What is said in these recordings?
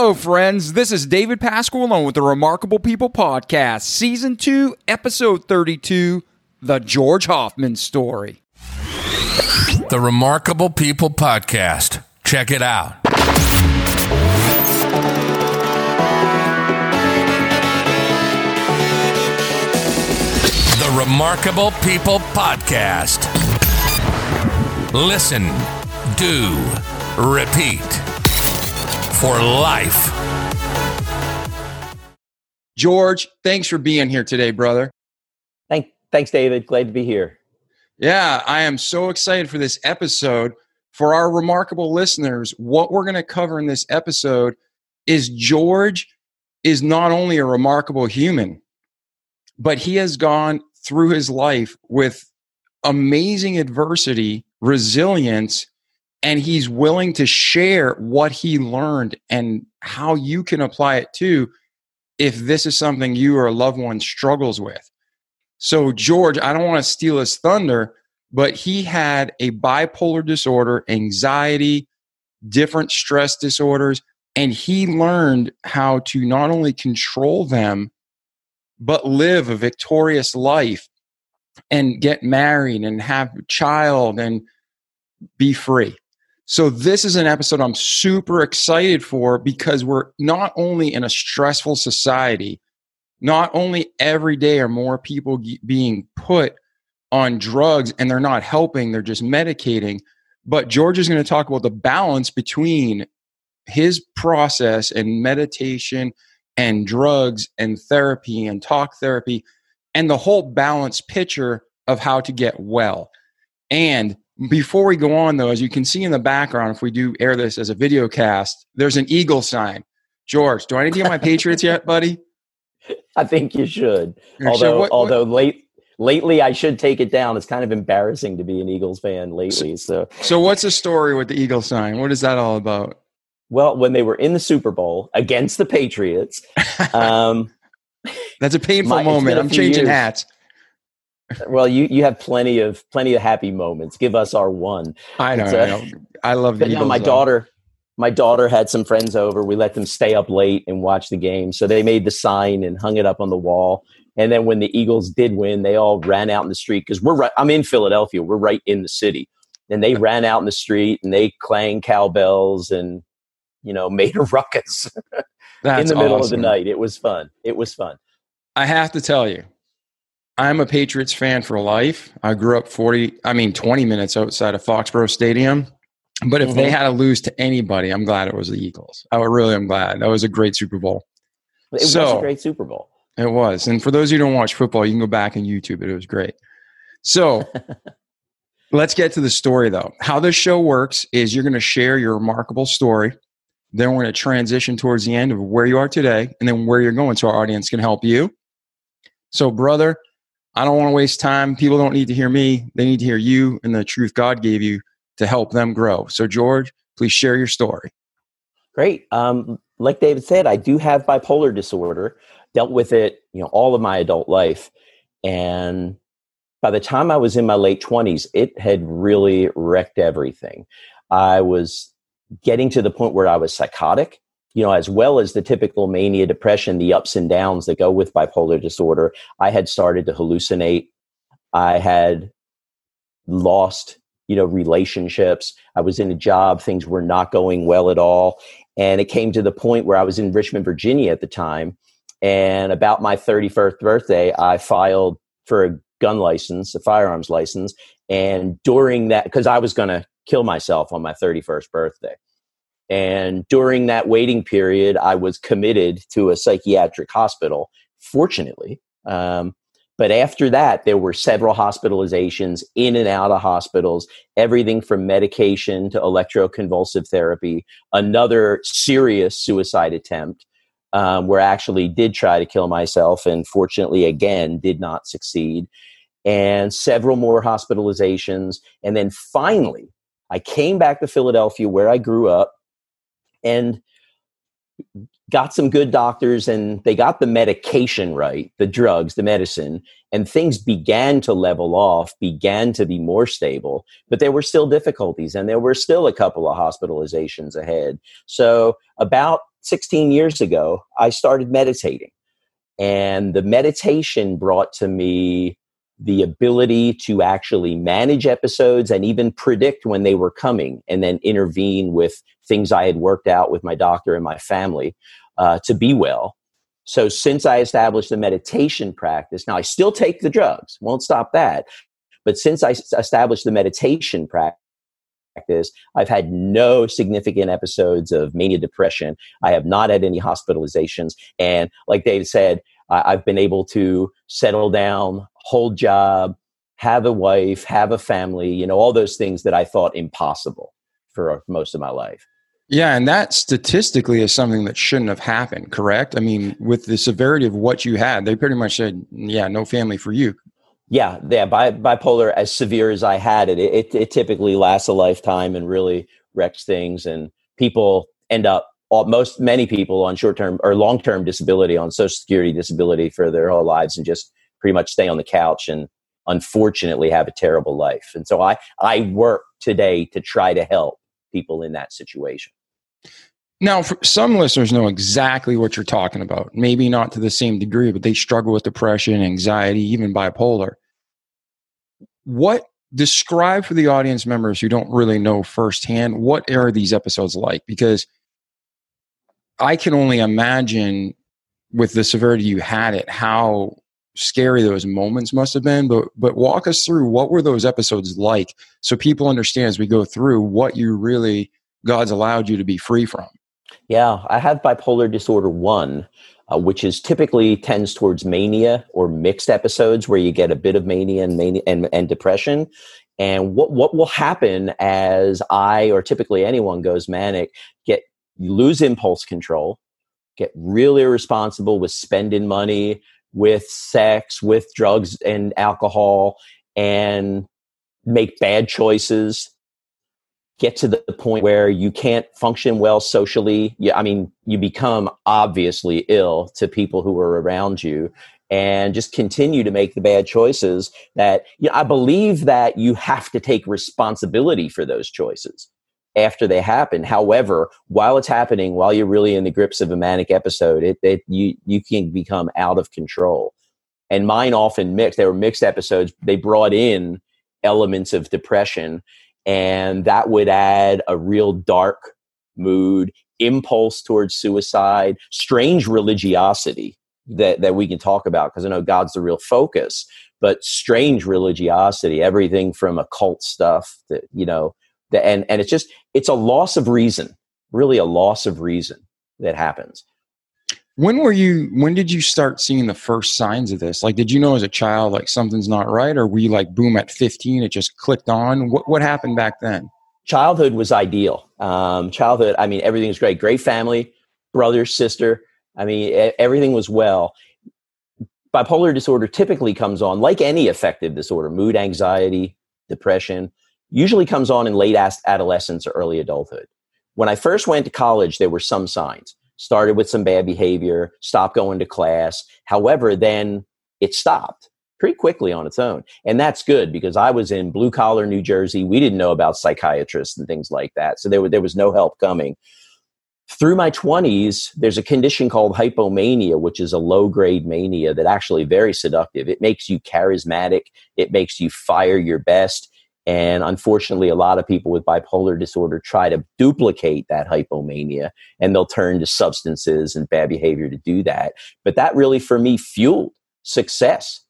Hello, friends. This is David Pasqualone with the Remarkable People Podcast, Season 2, Episode 32 The George Hofmann Story. The Remarkable People Podcast. Check it out. The Remarkable People Podcast. Listen, do, repeat for life. George, thanks for being here today, brother. Thank, thanks, David. Glad to be here. Yeah, I am so excited for this episode. For our remarkable listeners, what we're going to cover in this episode is George is not only a remarkable human, but he has gone through his life with amazing adversity, resilience, and he's willing to share what he learned and how you can apply it too if this is something you or a loved one struggles with. So, George, I don't want to steal his thunder, but he had a bipolar disorder, anxiety, different stress disorders, and he learned how to not only control them, but live a victorious life and get married and have a child and be free. So, this is an episode I'm super excited for because we're not only in a stressful society, not only every day are more people being put on drugs and they're not helping, they're just medicating. But George is going to talk about the balance between his process and meditation and drugs and therapy and talk therapy and the whole balanced picture of how to get well. And before we go on, though, as you can see in the background, if we do air this as a video cast, there's an eagle sign. George, do I need to get my Patriots yet, buddy? I think you should. You although, should. What- what- although late lately, I should take it down. It's kind of embarrassing to be an Eagles fan lately. So, So, what's the story with the eagle sign? What is that all about? well, when they were in the Super Bowl against the Patriots, um, That's a painful My- moment. I'm changing years. hats. Well, you you have plenty of plenty of happy moments. Give us our one. I know. It's, I, uh, know. I love the no, my daughter, my daughter had some friends over. We let them stay up late and watch the game. So they made the sign and hung it up on the wall. And then when the Eagles did win, they all ran out in the street because we're right. I'm in Philadelphia. We're right in the city, and they ran out in the street and they clanged cowbells and you know made a ruckus in the middle of the night. It was fun. It was fun. I have to tell you, I'm a Patriots fan for life. I grew up 40, I mean, 20 minutes outside of Foxborough Stadium. But if they Mhm. had to lose to anybody, I'm glad it was the Eagles. I really am glad. That was a great Super Bowl. It was a great Super Bowl. It was. And for those who don't watch football, you can go back and YouTube it. It was great. So let's get to the story, though. How this show works is you're going to share your remarkable story. Then we're going to transition towards the end of where you are today and then where you're going so our audience can help you. So, brother, I don't want to waste time. People don't need to hear me, they need to hear you and the truth God gave you to help them grow. So, George, please share your story. Great. Um, like David said, I do have bipolar disorder. Dealt with it, you know, all of my adult life, and by the time I was in my late twenties, it had really wrecked everything. I was getting to the point where I was psychotic, you know, as well as the typical mania, depression, the ups and downs that go with bipolar disorder. I had started to hallucinate. I had lost, you know, relationships. I was in a job, things were not going well at all. And it came to the point where I was in Richmond, Virginia at the time. And about my 31st birthday, I filed for a gun license, a firearms license. And during that, because I was going to kill myself on my 31st birthday. And during that waiting period, I was committed to a psychiatric hospital, fortunately. Um, but after that, there were several hospitalizations in and out of hospitals, everything from medication to electroconvulsive therapy, another serious suicide attempt um, where I actually did try to kill myself and fortunately, again, did not succeed, and several more hospitalizations. And then finally, I came back to Philadelphia where I grew up and got some good doctors and they got the medication right, the drugs, the medicine, and things began to level off, began to be more stable, but there were still difficulties and there were still a couple of hospitalizations ahead. So, about 16 years ago, I started meditating. And the meditation brought to me the ability to actually manage episodes and even predict when they were coming and then intervene with things I had worked out with my doctor and my family uh, to be well. So, since I established the meditation practice, now I still take the drugs, won't stop that. But since I established the meditation practice, I've had no significant episodes of mania depression. I have not had any hospitalizations. And like Dave said, I've been able to settle down, hold job, have a wife, have a family, you know, all those things that I thought impossible for most of my life. Yeah, and that statistically is something that shouldn't have happened, correct? I mean, with the severity of what you had, they pretty much said, yeah, no family for you. Yeah, yeah, bi- bipolar, as severe as I had it, it, it typically lasts a lifetime and really wrecks things. And people end up, all, most, many people on short term or long term disability, on Social Security disability for their whole lives and just pretty much stay on the couch and unfortunately have a terrible life. And so I, I work today to try to help people in that situation. Now, some listeners know exactly what you're talking about. Maybe not to the same degree, but they struggle with depression, anxiety, even bipolar. What describe for the audience members who don't really know firsthand what are these episodes like? Because I can only imagine with the severity you had it, how scary those moments must have been. But but walk us through what were those episodes like so people understand as we go through what you really God's allowed you to be free from. Yeah, I have bipolar disorder one, uh, which is typically tends towards mania or mixed episodes where you get a bit of mania and mania and, and depression. And what what will happen as I or typically anyone goes manic, you lose impulse control, get really irresponsible with spending money, with sex, with drugs and alcohol, and make bad choices get to the point where you can't function well socially. Yeah, I mean, you become obviously ill to people who are around you and just continue to make the bad choices that you know, I believe that you have to take responsibility for those choices after they happen. However, while it's happening, while you're really in the grips of a manic episode, it, it you you can become out of control. And mine often mixed. They were mixed episodes. They brought in elements of depression and that would add a real dark mood, impulse towards suicide, strange religiosity that, that we can talk about because I know God's the real focus, but strange religiosity, everything from occult stuff that, you know, the, and, and it's just, it's a loss of reason, really a loss of reason that happens. When were you? When did you start seeing the first signs of this? Like, did you know as a child like something's not right, or were you like boom at fifteen? It just clicked on. What what happened back then? Childhood was ideal. Um, childhood, I mean, everything was great. Great family, brother, sister. I mean, everything was well. Bipolar disorder typically comes on, like any affective disorder, mood, anxiety, depression, usually comes on in late adolescence or early adulthood. When I first went to college, there were some signs started with some bad behavior, stopped going to class. However, then it stopped pretty quickly on its own. And that's good because I was in blue collar New Jersey. We didn't know about psychiatrists and things like that. So there, there was no help coming. Through my 20s, there's a condition called hypomania, which is a low grade mania that actually very seductive. It makes you charismatic. It makes you fire your best. And unfortunately, a lot of people with bipolar disorder try to duplicate that hypomania and they'll turn to substances and bad behavior to do that. But that really, for me, fueled success.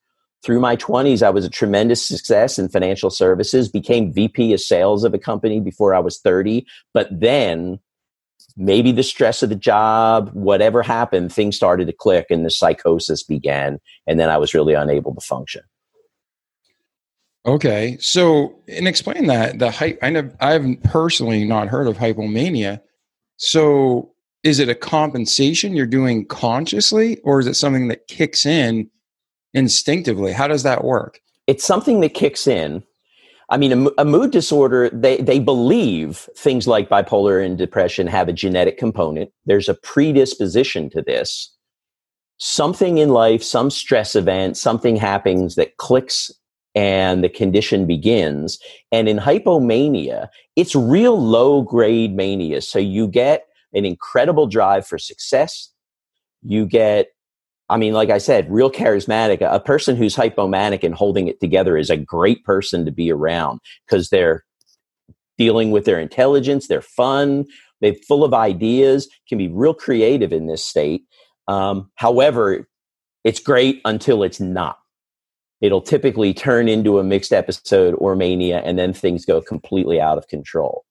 Through my 20s, I was a tremendous success in financial services, became VP of sales of a company before I was 30. But then maybe the stress of the job, whatever happened, things started to click and the psychosis began. And then I was really unable to function. Okay, so and explain that the hype. I know I've personally not heard of hypomania. So is it a compensation you're doing consciously, or is it something that kicks in instinctively? How does that work? It's something that kicks in. I mean, a, a mood disorder. They they believe things like bipolar and depression have a genetic component. There's a predisposition to this. Something in life, some stress event, something happens that clicks and the condition begins. And in hypomania, it's real low grade mania. So you get an incredible drive for success. You get, I mean, like I said, real charismatic. A person who's hypomanic and holding it together is a great person to be around because they're dealing with their intelligence, they're fun, they're full of ideas, can be real creative in this state. Um, however, it's great until it's not. It'll typically turn into a mixed episode or mania, and then things go completely out of control.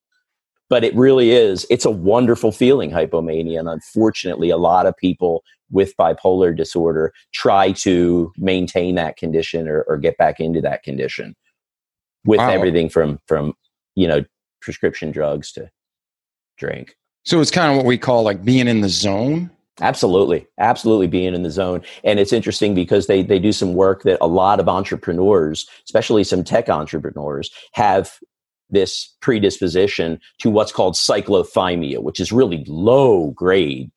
But it really is, it's a wonderful feeling, hypomania. And unfortunately, a lot of people with bipolar disorder try to maintain that condition or, or get back into that condition with wow. everything from, from, you know, prescription drugs to drink. So it's kind of what we call like being in the zone. Absolutely. Absolutely being in the zone. And it's interesting because they, they do some work that a lot of entrepreneurs, especially some tech entrepreneurs, have this predisposition to what's called cyclothymia, which is really low grade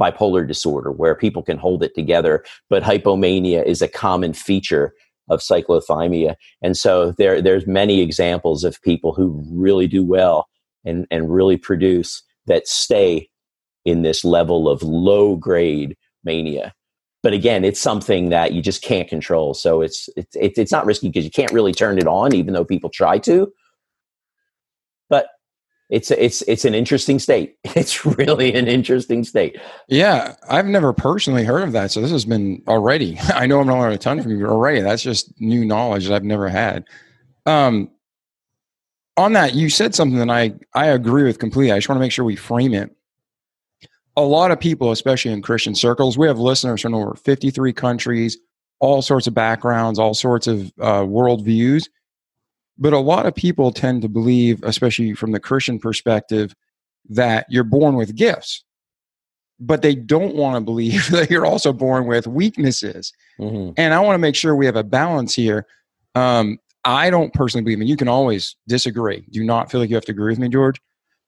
bipolar disorder where people can hold it together. But hypomania is a common feature of cyclothymia. And so there, there's many examples of people who really do well and, and really produce that stay in this level of low grade mania. But again, it's something that you just can't control. So it's it's it's not risky because you can't really turn it on, even though people try to. But it's it's it's an interesting state. It's really an interesting state. Yeah, I've never personally heard of that, so this has been already. I know I'm not learning a ton from you already. That's just new knowledge that I've never had. Um, on that, you said something that I I agree with completely. I just want to make sure we frame it. A lot of people, especially in Christian circles, we have listeners from over 53 countries, all sorts of backgrounds, all sorts of uh, worldviews. But a lot of people tend to believe, especially from the Christian perspective, that you're born with gifts, but they don't want to believe that you're also born with weaknesses. Mm-hmm. And I want to make sure we have a balance here. Um, I don't personally believe, and you can always disagree. Do not feel like you have to agree with me, George.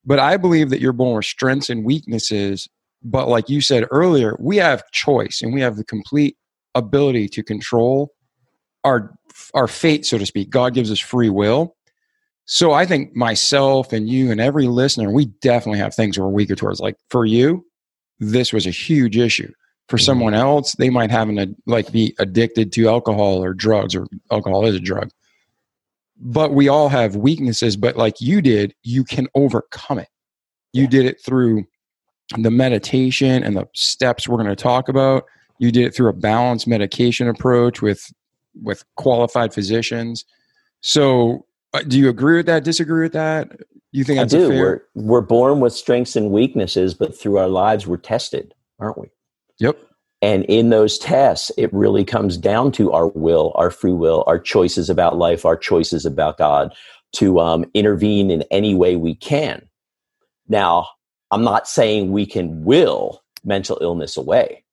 But I believe that you're born with strengths and weaknesses. But like you said earlier, we have choice and we have the complete ability to control our our fate, so to speak. God gives us free will. So I think myself and you and every listener, we definitely have things we're weaker towards. Like for you, this was a huge issue. For mm-hmm. someone else, they might have an like be addicted to alcohol or drugs, or alcohol is a drug but we all have weaknesses but like you did you can overcome it you yeah. did it through the meditation and the steps we're going to talk about. You did it through a balanced medication approach with with qualified physicians. So uh, do you agree with that disagree with that? You think that's I do. We're, we're born with strengths and weaknesses but through our lives we're tested aren't we? Yep. And in those tests, it really comes down to our will, our free will, our choices about life, our choices about God to um, intervene in any way we can. Now, I'm not saying we can will mental illness away.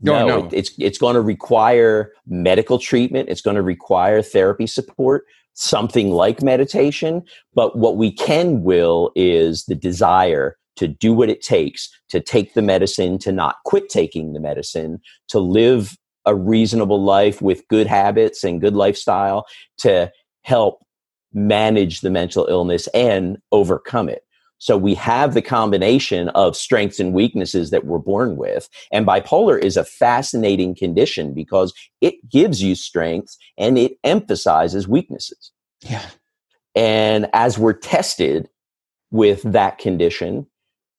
No, no, It, it's it's going to require medical treatment. It's going to require therapy support, something like meditation. But what we can will is the desire to do what it takes to take the medicine, to not quit taking the medicine, to live a reasonable life with good habits and good lifestyle, to help manage the mental illness and overcome it. So we have the combination of strengths and weaknesses that we're born with. And bipolar is a fascinating condition because it gives you strengths and it emphasizes weaknesses. Yeah. And as we're tested with that condition,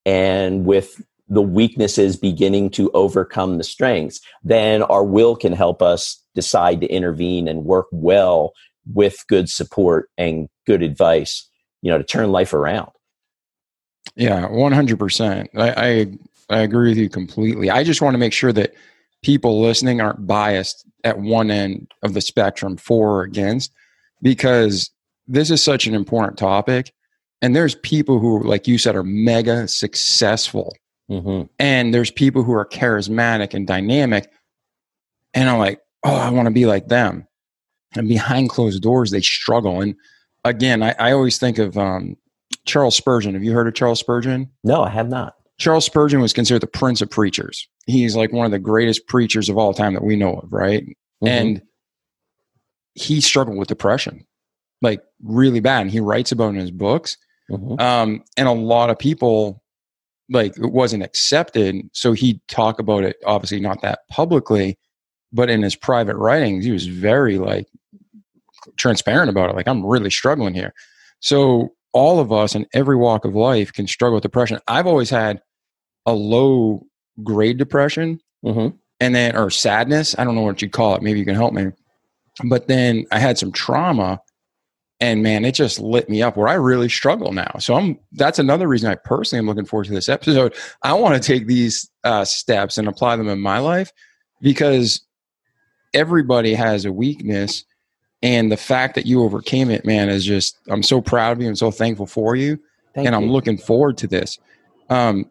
and with the weaknesses beginning to overcome the strengths, then our will can help us decide to intervene and work well with good support and good advice, you know, to turn life around. Yeah, 100%. I, I, I agree with you completely. I just want to make sure that people listening aren't biased at one end of the spectrum for or against, because this is such an important topic and there's people who like you said are mega successful mm-hmm. and there's people who are charismatic and dynamic and i'm like oh i want to be like them and behind closed doors they struggle and again i, I always think of um, charles spurgeon have you heard of charles spurgeon no i have not charles spurgeon was considered the prince of preachers he's like one of the greatest preachers of all time that we know of right mm-hmm. and he struggled with depression like really bad and he writes about it in his books Mm-hmm. Um, and a lot of people like it wasn't accepted. So he'd talk about it, obviously not that publicly, but in his private writings, he was very like transparent about it. Like, I'm really struggling here. So all of us in every walk of life can struggle with depression. I've always had a low grade depression Mm-hmm. and then, or sadness. I don't know what you'd call it. Maybe you can help me. But then I had some trauma and man, it just lit me up where I really struggle now. So I'm, that's another reason I personally am looking forward to this episode. I want to take these uh, steps and apply them in my life because everybody has a weakness and the fact that you overcame it, man, is just, I'm so proud of you and so thankful for you Thank and I'm looking forward to this. Um,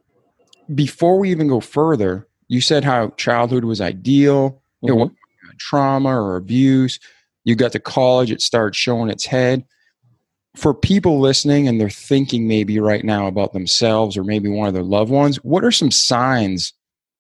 before we even go further, you said how childhood was ideal, you know, Mhm. trauma or abuse. You got to college, it started showing its head. For people listening and they're thinking maybe right now about themselves or maybe one of their loved ones, what are some signs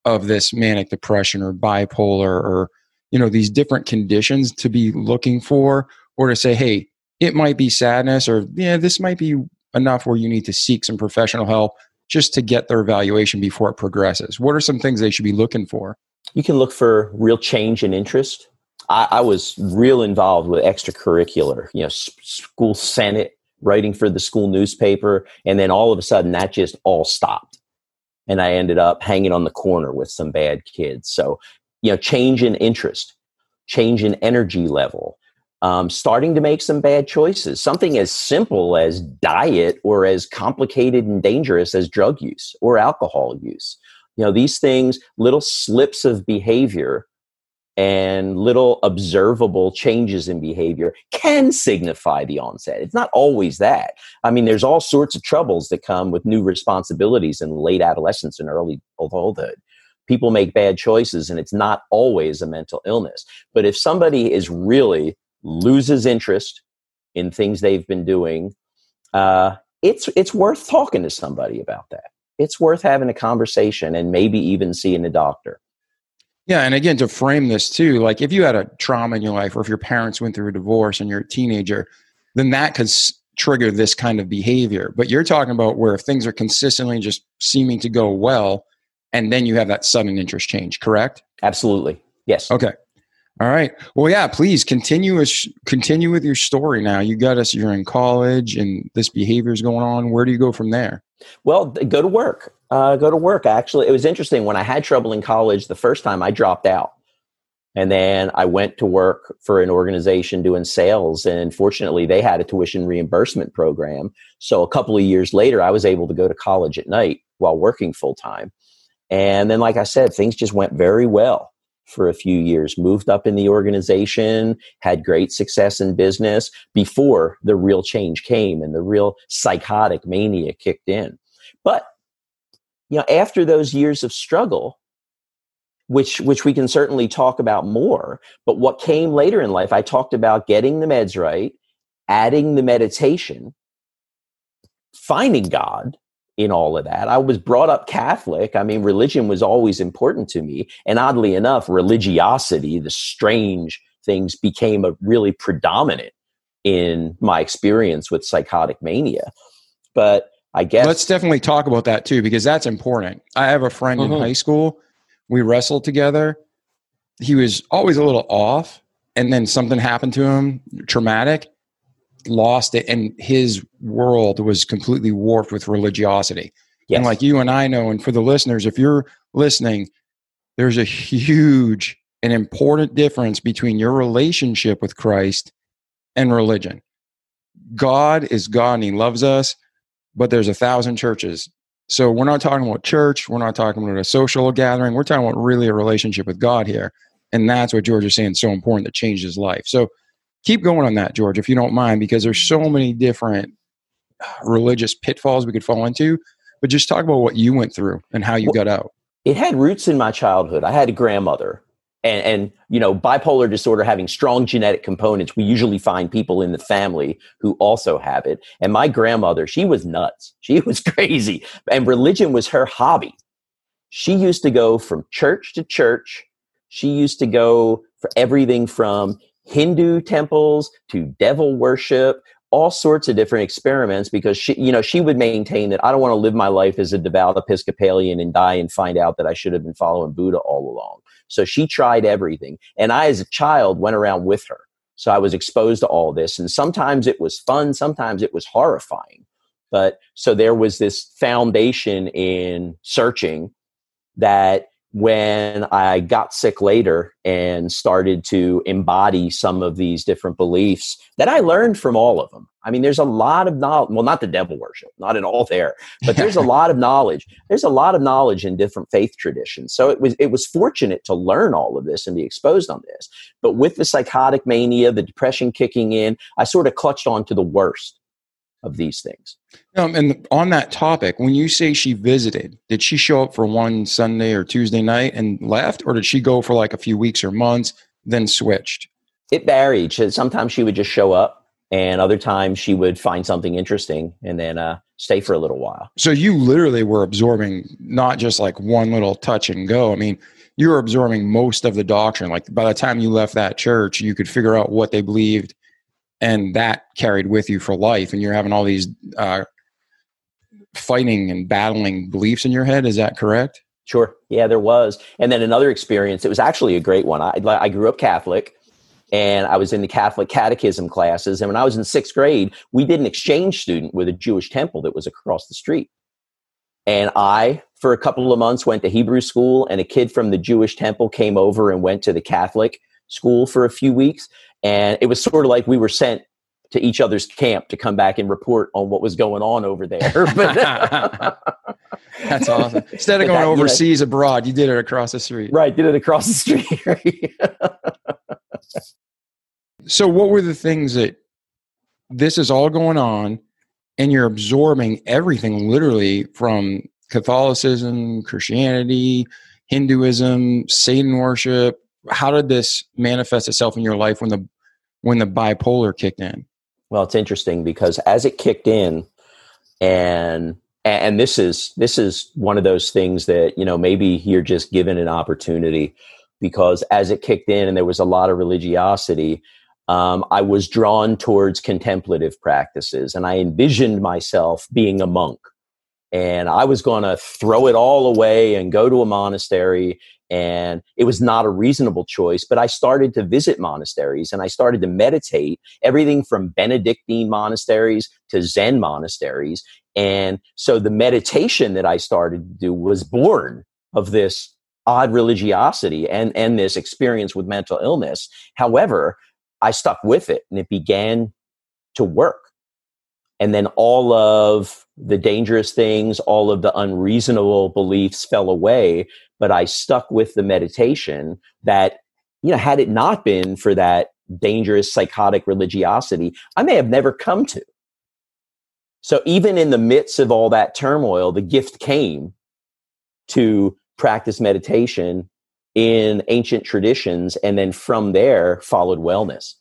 of this manic depression or bipolar or you know these different conditions to be looking for or to say, hey, it might be sadness or yeah, this might be enough where you need to seek some professional help just to get their evaluation before it progresses? What are some things they should be looking for? you can look for real change in interest. I, I was real involved with extracurricular, you know, school senate, writing for the school newspaper, and then all of a sudden that just all stopped, and I ended up hanging on the corner with some bad kids. So, you know, change in interest, change in energy level, um, starting to make some bad choices. Something as simple as diet, or as complicated and dangerous as drug use or alcohol use. You know these things little slips of behavior and little observable changes in behavior can signify the onset. It's not always that. I mean there's all sorts of troubles that come with new responsibilities in late adolescence and early adulthood people make bad choices and it's not always a mental illness but if somebody is really loses interest in things they've been doing uh, it's it's worth talking to somebody about that it's worth having a conversation and maybe even seeing a doctor. Yeah, and again, to frame this too, like if you had a trauma in your life, or if your parents went through a divorce and you're a teenager, then that could trigger this kind of behavior. But you're talking about where if things are consistently just seeming to go well, and then you have that sudden interest change, correct? Absolutely. Yes. Okay. All right. Well, yeah. Please continue. With, continue with your story. Now you got us. You're in college, and this behavior is going on. Where do you go from there? Well, go to work. Uh, go to work. Actually, it was interesting when I had trouble in college the first time. I dropped out, and then I went to work for an organization doing sales. And fortunately, they had a tuition reimbursement program. So a couple of years later, I was able to go to college at night while working full time. And then, like I said, things just went very well for a few years. Moved up in the organization, had great success in business before the real change came and the real psychotic mania kicked in. But you know, after those years of struggle, which which we can certainly talk about more, but what came later in life, I talked about getting the meds right, adding the meditation, finding God in all of that. I was brought up Catholic. I mean, religion was always important to me. And oddly enough, religiosity, the strange things became a really predominant in my experience with psychotic mania. But I guess Let's definitely talk about that too, because that's important. I have a friend in Mhm. high school. We wrestled together. He was always a little off, and then something happened to him, traumatic, lost it, and his world was completely warped with religiosity. yes. And like you and I know, and for the listeners, if you're listening, there's a huge and important difference between your relationship with Christ and religion. God is God and He loves us, but there's a thousand churches. So we're not talking about church. We're not talking about a social gathering. We're talking about really a relationship with God here. And that's what George is saying is so important that changed his life. So keep going on that, George, if you don't mind, because there's so many different uh, religious pitfalls we could fall into. But just talk about what you went through and how you Well- got out. it had roots in my childhood. I had a grandmother, and, and you know, bipolar disorder having strong genetic components, we usually find people in the family who also have it. And my grandmother, she was nuts. She was crazy, and religion was her hobby. She used to go from church to church. She used to go for everything from Hindu temples to devil worship, all sorts of different experiments because she, you know, she would maintain that I don't want to live my life as a devout Episcopalian and die and find out that I should have been following Buddha all along. So she tried everything. And I, as a child, went around with her. So I was exposed to all this. And sometimes it was fun, sometimes it was horrifying. But so there was this foundation in searching that when I got sick later and started to embody some of these different beliefs that I learned from all of them. I mean, there's a lot of knowledge. Well, not the devil worship, not at all there, but there's a lot of knowledge. There's a lot of knowledge in different faith traditions. So it was it was fortunate to learn all of this and be exposed on this. But with the psychotic mania, the depression kicking in, I sort of clutched on to the worst of these things. Um, and on that topic, when you say she visited, did she show up for one Sunday or Tuesday night and left, or did she go for like a few weeks or months, then switched? It varied. Sometimes she would just show up, and other times she would find something interesting and then uh, stay for a little while. So you literally were absorbing not just like one little touch and go. I mean, you were absorbing most of the doctrine. Like by the time you left that church, you could figure out what they believed and that carried with you for life and you're having all these uh, fighting and battling beliefs in your head is that correct? Sure. Yeah there was. And then another experience it was actually a great one. I, I grew up catholic and i was in the catholic catechism classes and when i was in sixth grade we did an exchange student with a jewish temple that was across the street. And i for a couple of months went to hebrew school and a kid from the jewish temple came over and went to the catholic school for a few weeks and it was sort of like we were sent to each other's camp to come back and report on what was going on over there. That's awesome. Instead of going that, overseas you know, abroad, you did it across the street. Right, did it across the street. so, what were the things that this is all going on, and you're absorbing everything literally from Catholicism, Christianity, Hinduism, Satan worship, how did this manifest itself in your life when the when the bipolar kicked in? Well, it's interesting because as it kicked in, and and this is this is one of those things that you know maybe you're just given an opportunity because as it kicked in and there was a lot of religiosity um, i was drawn towards contemplative practices and i envisioned myself being a monk and i was going to throw it all away and go to a monastery and it was not a reasonable choice but i started to visit monasteries and i started to meditate everything from benedictine monasteries to zen monasteries and so the meditation that i started to do was born of this odd religiosity and and this experience with mental illness however i stuck with it and it began to work and then all of the dangerous things, all of the unreasonable beliefs fell away. But I stuck with the meditation that, you know, had it not been for that dangerous psychotic religiosity, I may have never come to. So even in the midst of all that turmoil, the gift came to practice meditation in ancient traditions. And then from there followed wellness.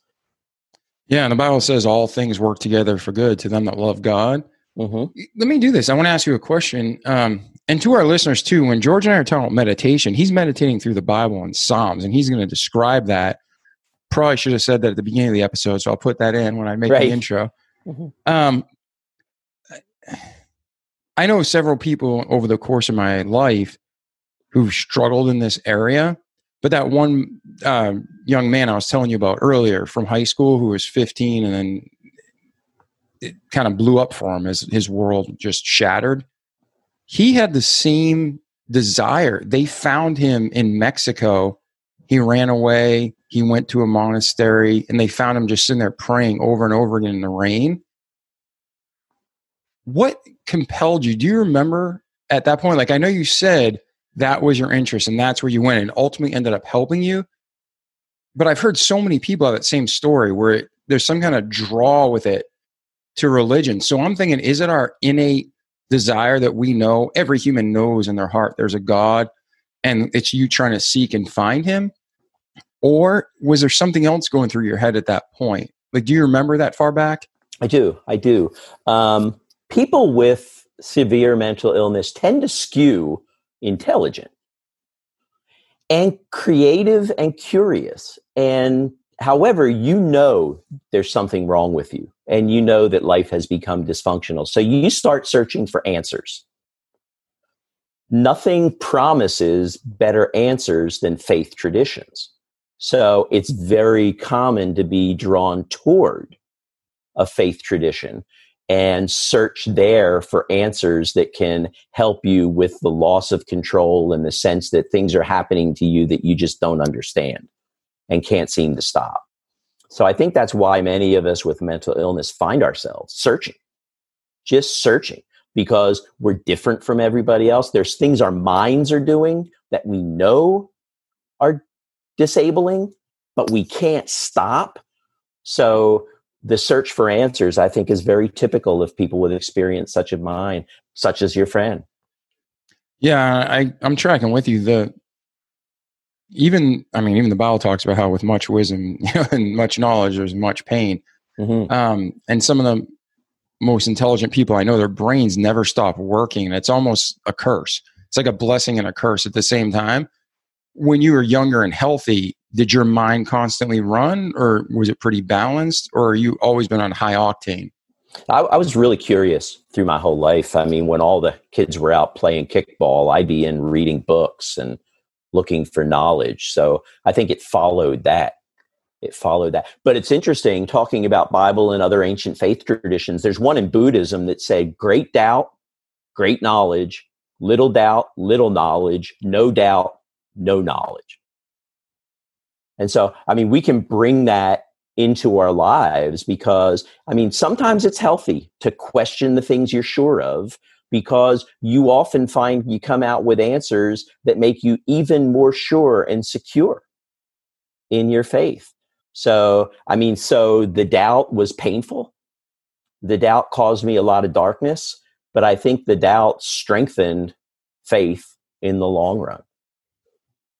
Yeah, and the Bible says all things work together for good to them that love God. Mm-hmm. Let me do this. I want to ask you a question, um, and to our listeners too. When George and I are talking about meditation, he's meditating through the Bible and Psalms, and he's going to describe that. Probably should have said that at the beginning of the episode, so I'll put that in when I make right. the intro. Mm-hmm. Um, I know several people over the course of my life who've struggled in this area but that one uh, young man I was telling you about earlier from high school who was 15 and then it kind of blew up for him as his world just shattered. He had the same desire. They found him in Mexico. He ran away. He went to a monastery and they found him just sitting there praying over and over again in the rain. What compelled you? Do you remember at that point? Like, I know you said that was your interest and that's where you went and ultimately ended up helping you. But I've heard so many people have that same story where it, there's some kind of draw with it to religion. So I'm thinking, is it our innate desire that we know every human knows in their heart there's a God and it's you trying to seek and find him? Or was there something else going through your head at that point? Like, do you remember that far back? I do. I do. Um, people with severe mental illness tend to skew intelligent and creative and curious. And however, you know there's something wrong with you. And you know that life has become dysfunctional. So you start searching for answers. Nothing promises better answers than faith traditions. So it's very common to be drawn toward a faith tradition and search there for answers that can help you with the loss of control and the sense that things are happening to you that you just don't understand and can't seem to stop. So I think that's why many of us with mental illness find ourselves searching, just searching because we're different from everybody else. There's things our minds are doing that we know are disabling, but we can't stop. So the search for answers, I think, is very typical of people with experience such as mine, such as your friend. Yeah, I, I'm tracking with you. The even I mean, even the Bible talks about how with much wisdom you know, and much knowledge, there's much pain. Mm-hmm. Um, and some of the most intelligent people I know, their brains never stop working, and it's almost a curse. It's like a blessing and a curse at the same time. When you were younger and healthy, did your mind constantly run, or was it pretty balanced, or you always been on high octane? I, I, was really curious through my whole life. I mean, when all the kids were out playing kickball, I'd be in reading books and looking for knowledge. So I think it followed that. It followed that. But it's interesting talking about Bible and other ancient faith traditions. There's one in Buddhism that said great doubt, great knowledge, little doubt, little knowledge, no doubt, no knowledge. And so, I mean, we can bring that into our lives because, I mean, sometimes it's healthy to question the things you're sure of because you often find you come out with answers that make you even more sure and secure in your faith. So, I mean, so the doubt was painful. The doubt caused me a lot of darkness, but I think the doubt strengthened faith in the long run.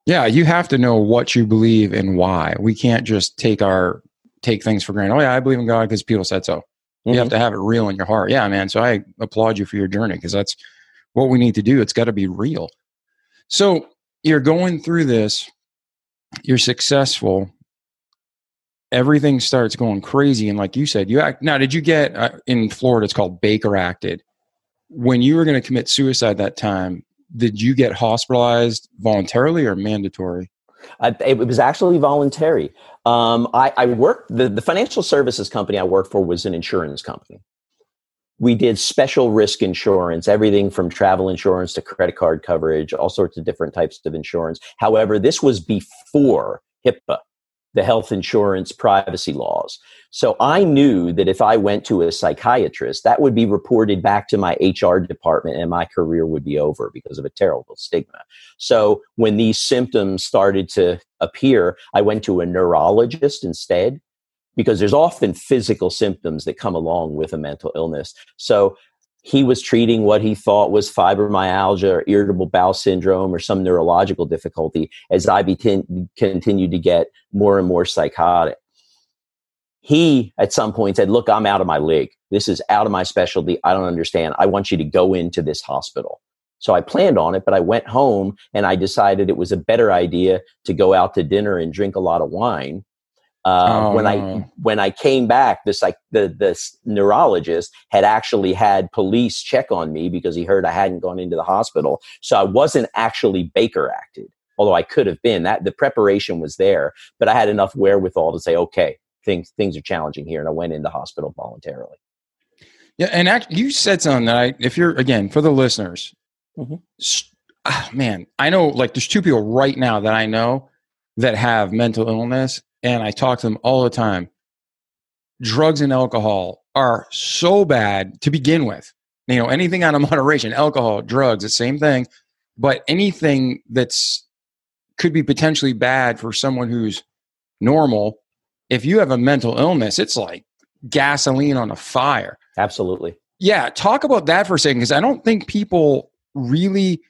Yeah, you have to know what you believe and why. We can't just take our take things for granted. Oh yeah, I believe in God because people said so. You mm-hmm. have to have it real in your heart. Yeah, man. So I applaud you for your journey because that's what we need to do. It's got to be real. So you're going through this, you're successful. Everything starts going crazy, and like you said, you act. Now, did you get uh, in Florida? It's called Baker acted. When you were going to commit suicide that time, did you get hospitalized voluntarily or mandatory? I, it was actually voluntary. Um, I, I worked, the, the financial services company I worked for was an insurance company. We did special risk insurance, everything from travel insurance to credit card coverage, all sorts of different types of insurance. However, this was before HIPAA the health insurance privacy laws. So I knew that if I went to a psychiatrist, that would be reported back to my HR department and my career would be over because of a terrible stigma. So when these symptoms started to appear, I went to a neurologist instead because there's often physical symptoms that come along with a mental illness. So he was treating what he thought was fibromyalgia or irritable bowel syndrome or some neurological difficulty as I begin, continued to get more and more psychotic. He, at some point, said, Look, I'm out of my league. This is out of my specialty. I don't understand. I want you to go into this hospital. So I planned on it, but I went home and I decided it was a better idea to go out to dinner and drink a lot of wine uh, oh, when no. I when I came back, this like the the neurologist had actually had police check on me because he heard I hadn't gone into the hospital. So I wasn't actually Baker acted, although I could have been. That the preparation was there, but I had enough wherewithal to say, okay, things things are challenging here, and I went into hospital voluntarily. Yeah, and act, you said something that I, if you're again for the listeners, mm-hmm. oh, man, I know like there's two people right now that I know that have mental illness and I talk to them all the time. Drugs and alcohol are so bad to begin with. You know, anything out of moderation, alcohol, drugs, the same thing. But anything that's could be potentially bad for someone who's normal, if you have a mental illness, it's like gasoline on a fire. Absolutely. Yeah. Talk about that for a second, because I don't think people really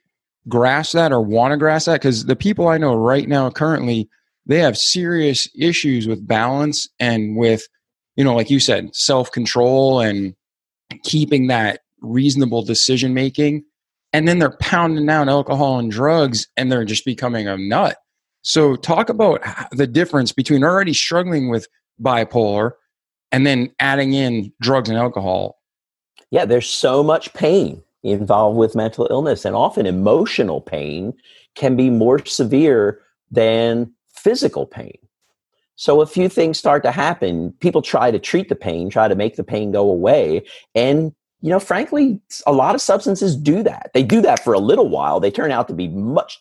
grasp that or want to grasp that. Because the people I know right now currently they have serious issues with balance and with you know like you said self-control and keeping that reasonable decision making and then they're pounding down alcohol and drugs and they're just becoming a nut so talk about the difference between already struggling with bipolar and then adding in drugs and alcohol. Yeah, there's so much pain involved with mental illness, and often emotional pain can be more severe than physical pain. So a few things start to happen. People try to treat the pain, try to make the pain go away. And, you know, frankly, a lot of substances do that. They do that for a little while. They turn out to be much,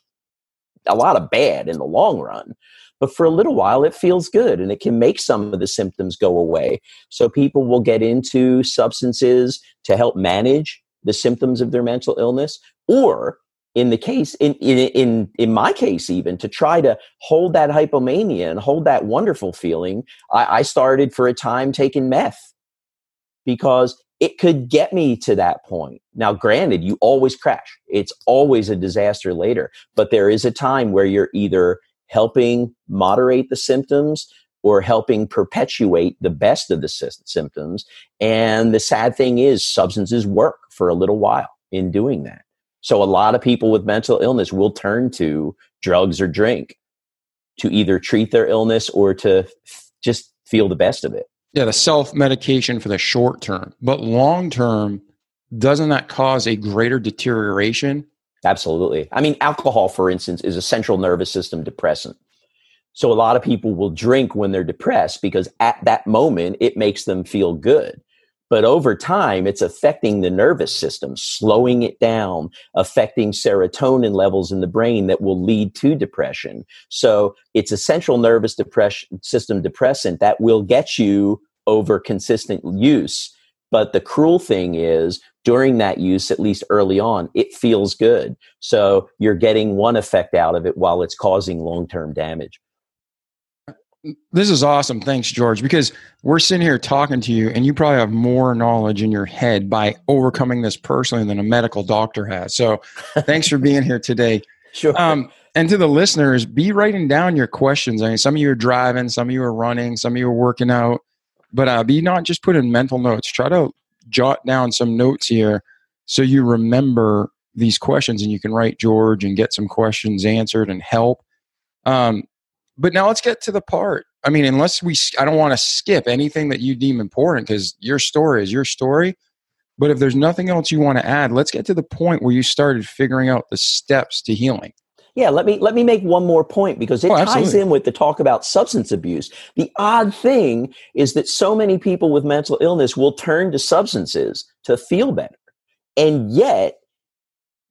a lot of bad in the long run. But for a little while, it feels good and it can make some of the symptoms go away. So people will get into substances to help manage the symptoms of their mental illness or in the case in, in in in my case even to try to hold that hypomania and hold that wonderful feeling I, I started for a time taking meth. Because it could get me to that point. Now granted you always crash. It's always a disaster later. But there is a time where you're either helping moderate the symptoms or helping perpetuate the best of the symptoms. And the sad thing is substances work for a little while in doing that so a lot of people with mental illness will turn to drugs or drink to either treat their illness or to f- just feel the best of it. Yeah, the self medication for the short term, but long term, doesn't that cause a greater deterioration? Absolutely. I mean, alcohol, for instance, is a central nervous system depressant. So a lot of people will drink when they're depressed because at that moment it makes them feel good. But over time, it's affecting the nervous system, slowing it down, affecting serotonin levels in the brain that will lead to depression. So it's a central nervous depression system depressant that will get you over consistent use. But the cruel thing is, during that use, at least early on, it feels good. So you're getting one effect out of it while it's causing long term damage this is awesome. Thanks, George, because we're sitting here talking to you, and you probably have more knowledge in your head by overcoming this personally than a medical doctor has. So, thanks for being here today. Sure. Um, and to the listeners, be writing down your questions. I mean, some of you are driving, some of you are running, some of you are working out, but uh, be not just putting mental notes. Try to jot down some notes here so you remember these questions and you can write George and get some questions answered and help. Um, but now let's get to the part. I mean, unless we, I don't want to skip anything that you deem important because your story is your story. But if there's nothing else you want to add, let's get to the point where you started figuring out the steps to healing. Yeah, let me let me make one more point because it oh, ties in with the talk about substance abuse. The odd thing is that so many people with mental illness will turn to substances to feel better. And yet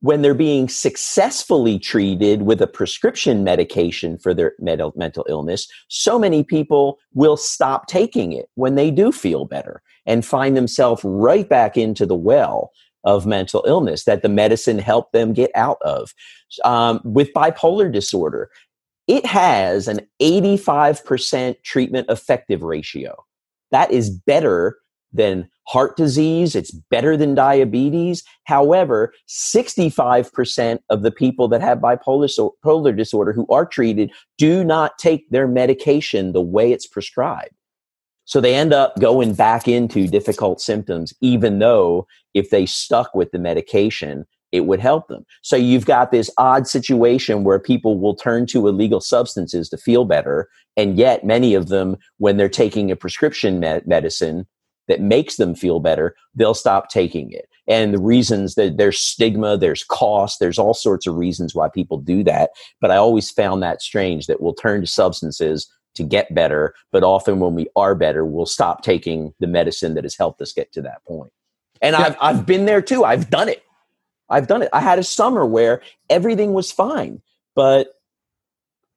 when they're being successfully treated with a prescription medication for their mental, illness, so many people will stop taking it when they do feel better and find themselves right back into the well of mental illness that the medicine helped them get out of. Um, with bipolar disorder, it has an 85% treatment effective ratio. That is better than heart disease. It's better than diabetes. However, 65% of the people that have bipolar disorder who are treated do not take their medication the way it's prescribed. So they end up going back into difficult symptoms, even though if they stuck with the medication, it would help them. So you've got this odd situation where people will turn to illegal substances to feel better. And yet, many of them, when they're taking a prescription medicine, that makes them feel better, they'll stop taking it. And the reasons that there's stigma, there's cost, there's all sorts of reasons why people do that. But I always found that strange that we'll turn to substances to get better, but often when we are better, we'll stop taking the medicine that has helped us get to that point. And yeah. I've, I've been there too. I've done it. I've done it. I had a summer where everything was fine, but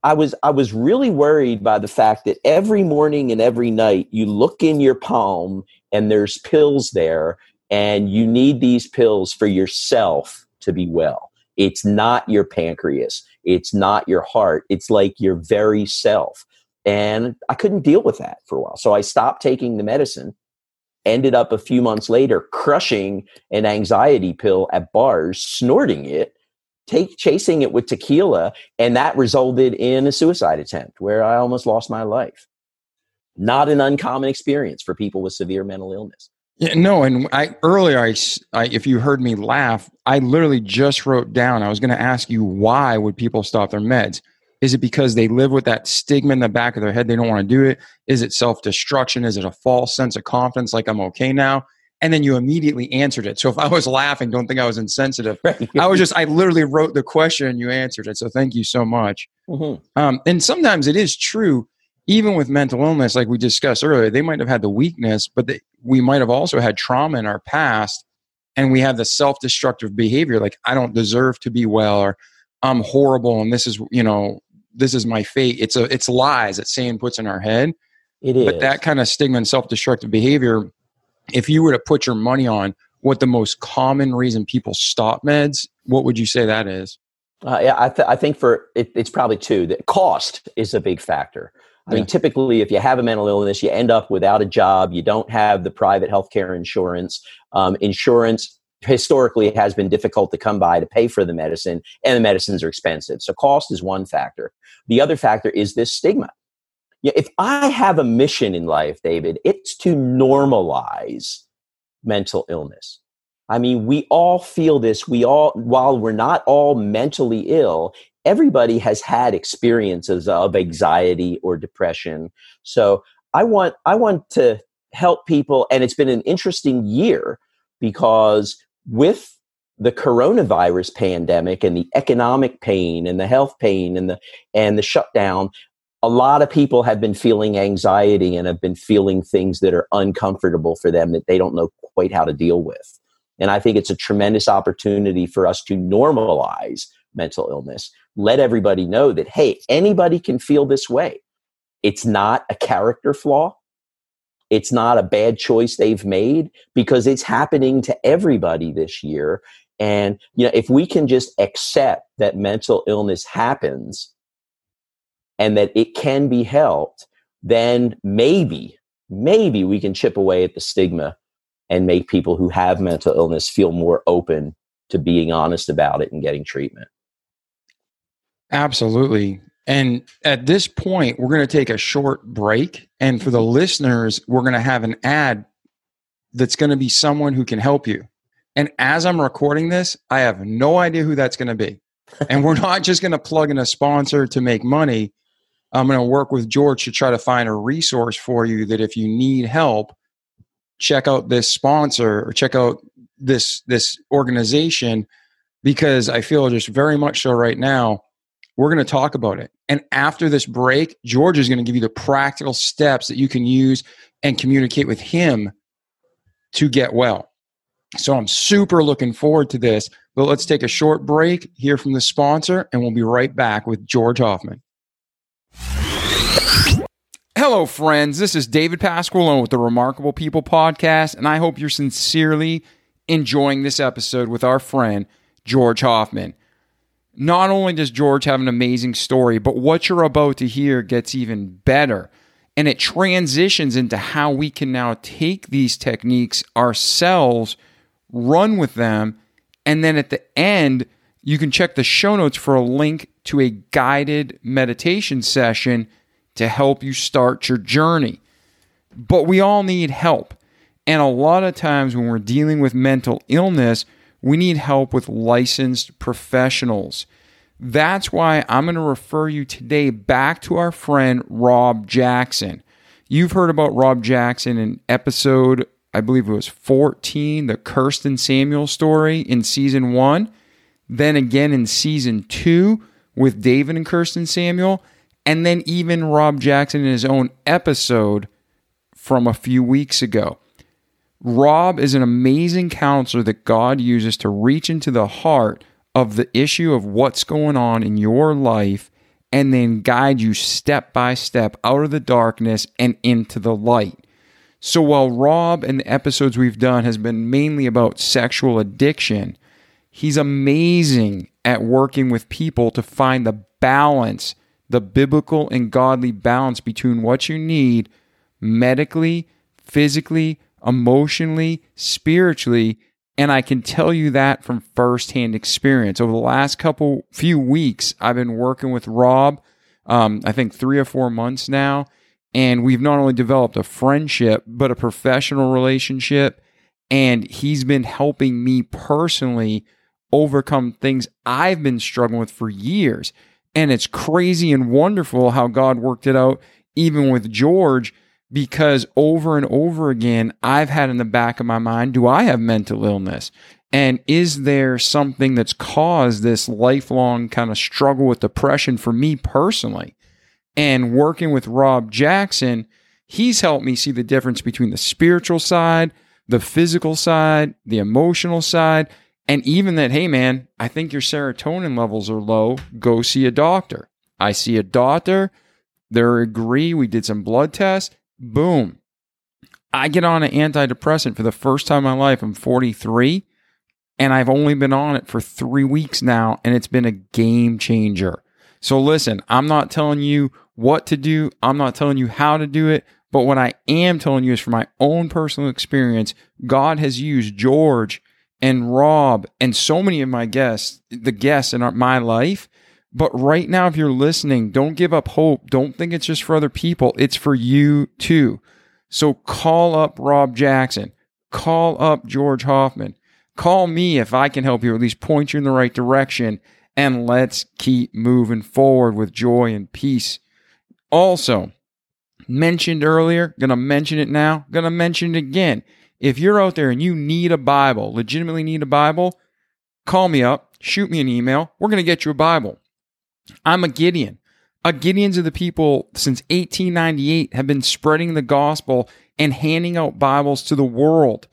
I was I was really worried by the fact that every morning and every night you look in your palm and there's pills there and you need these pills for yourself to be well. It's not your pancreas, it's not your heart, it's like your very self. And I couldn't deal with that for a while. So I stopped taking the medicine. Ended up a few months later crushing an anxiety pill at bars, snorting it take chasing it with tequila and that resulted in a suicide attempt where i almost lost my life not an uncommon experience for people with severe mental illness yeah, no, and I earlier, I, I, if you heard me laugh, I literally just wrote down. I was going to ask you why would people stop their meds, Is it because they live with that stigma in the back of their head? They don't want to do it. Is it self destruction? Is it a false sense of confidence, like I'm okay now? And then you immediately answered it. So if I was laughing, don't think I was insensitive. I was just, I literally wrote the question and you answered it. So thank you so much. Mm-hmm. Um, and sometimes it is true, even with mental illness, like we discussed earlier, they might have had the weakness, but they, we might have also had trauma in our past and we have the self destructive behavior like, I don't deserve to be well or I'm horrible and this is, you know, this is my fate. It's a it's lies that Satan puts in our head. It is. But that kind of stigma and self destructive behavior, if you were to put your money on what the most common reason people stop meds, what would you say that is? Uh, yeah, I, th- I think for it, it's probably two. That cost is a big factor. I mean, typically, if you have a mental illness, you end up without a job. You don't have the private healthcare insurance. Um, insurance historically has been difficult to come by to pay for the medicine, and the medicines are expensive. So, cost is one factor. The other factor is this stigma. Yeah, if I have a mission in life, David, it's to normalize mental illness. I mean, we all feel this. We all, while we're not all mentally ill, everybody has had experiences of anxiety or depression. So I want, I want to help people. And it's been an interesting year because with the coronavirus pandemic and the economic pain and the health pain and the and the shutdown a lot of people have been feeling anxiety and have been feeling things that are uncomfortable for them that they don't know quite how to deal with and i think it's a tremendous opportunity for us to normalize mental illness let everybody know that hey anybody can feel this way. It's not a character flaw. It's not a bad choice they've made because it's happening to everybody this year. And you know if we can just accept that mental illness happens and that it can be helped then maybe maybe we can chip away at the stigma and make people who have mental illness feel more open to being honest about it and getting treatment absolutely and at this point, we're going to take a short break. And for the listeners, we're going to have an ad that's going to be someone who can help you. And as I'm recording this, I have no idea who that's going to be. and we're not just going to plug in a sponsor to make money. I'm going to work with George to try to find a resource for you that if you need help, check out this sponsor or check out this this organization because I feel just very much so right now we're going to talk about it. And after this break, George is going to give you the practical steps that you can use and communicate with him to get well. So I'm super looking forward to this. But let's take a short break, hear from the sponsor, and we'll be right back with George Hofmann. Hello, friends. This is David Pasqualone with the Remarkable People podcast, and I hope you're sincerely enjoying this episode with our friend, George Hofmann. Not only does George have an amazing story, but what you're about to hear gets even better. And it transitions into how we can now take these techniques ourselves, run with them, and then at the end, you can check the show notes for a link to a guided meditation session to help you start your journey. But we all need help. And a lot of times when we're dealing with mental illness, we need help with licensed professionals. That's why I'm going to refer you today back to our friend Rob Jackson. You've heard about Rob Jackson in episode, I believe it was 14, the Kirsten Samuel story in season one. Then again in season two with David and Kirsten Samuel. And then even Rob Jackson in his own episode from a few weeks ago. Rob is an amazing counselor that God uses to reach into the heart of the issue of what's going on in your life and then guide you step by step out of the darkness and into the light. So while Rob and the episodes we've done has been mainly about sexual addiction, he's amazing at working with people to find the balance, the biblical and godly balance between what you need medically, physically, emotionally, spiritually. And I can tell you that from firsthand experience. Over the last couple few weeks, I've been working with Rob, um, I think three or four months now. And we've not only developed a friendship, but a professional relationship. And he's been helping me personally overcome things I've been struggling with for years. And it's crazy and wonderful how God worked it out, even with George, because over and over again, I've had in the back of my mind, do I have mental illness? And is there something that's caused this lifelong kind of struggle with depression for me personally? And working with Rob Jackson, he's helped me see the difference between the spiritual side, the physical side, the emotional side, and even that, hey man, I think your serotonin levels are low. Go see a doctor. I see a doctor. They agree. We did some blood tests. Boom. I get on an antidepressant for the first time in my life. I'm 43 and I've only been on it for three weeks now, and it's been a game changer. So listen, I'm not telling you what to do. I'm not telling you how to do it. But what I am telling you is from my own personal experience, God has used George and Rob and so many of my guests, the guests in our, my life. But right now, if you're listening, don't give up hope. Don't think it's just for other people. It's for you too. So call up Rob Jackson. Call up George Hofmann. Call me if I can help you, or at least point you in the right direction. And let's keep moving forward with joy and peace. Also, mentioned earlier, gonna mention it now, gonna mention it again. If you're out there and you need a Bible, legitimately need a Bible, call me up, shoot me an email. We're gonna get you a Bible. I'm a Gideon. A Gideons of the people since 1898 have been spreading the gospel and handing out Bibles to the world.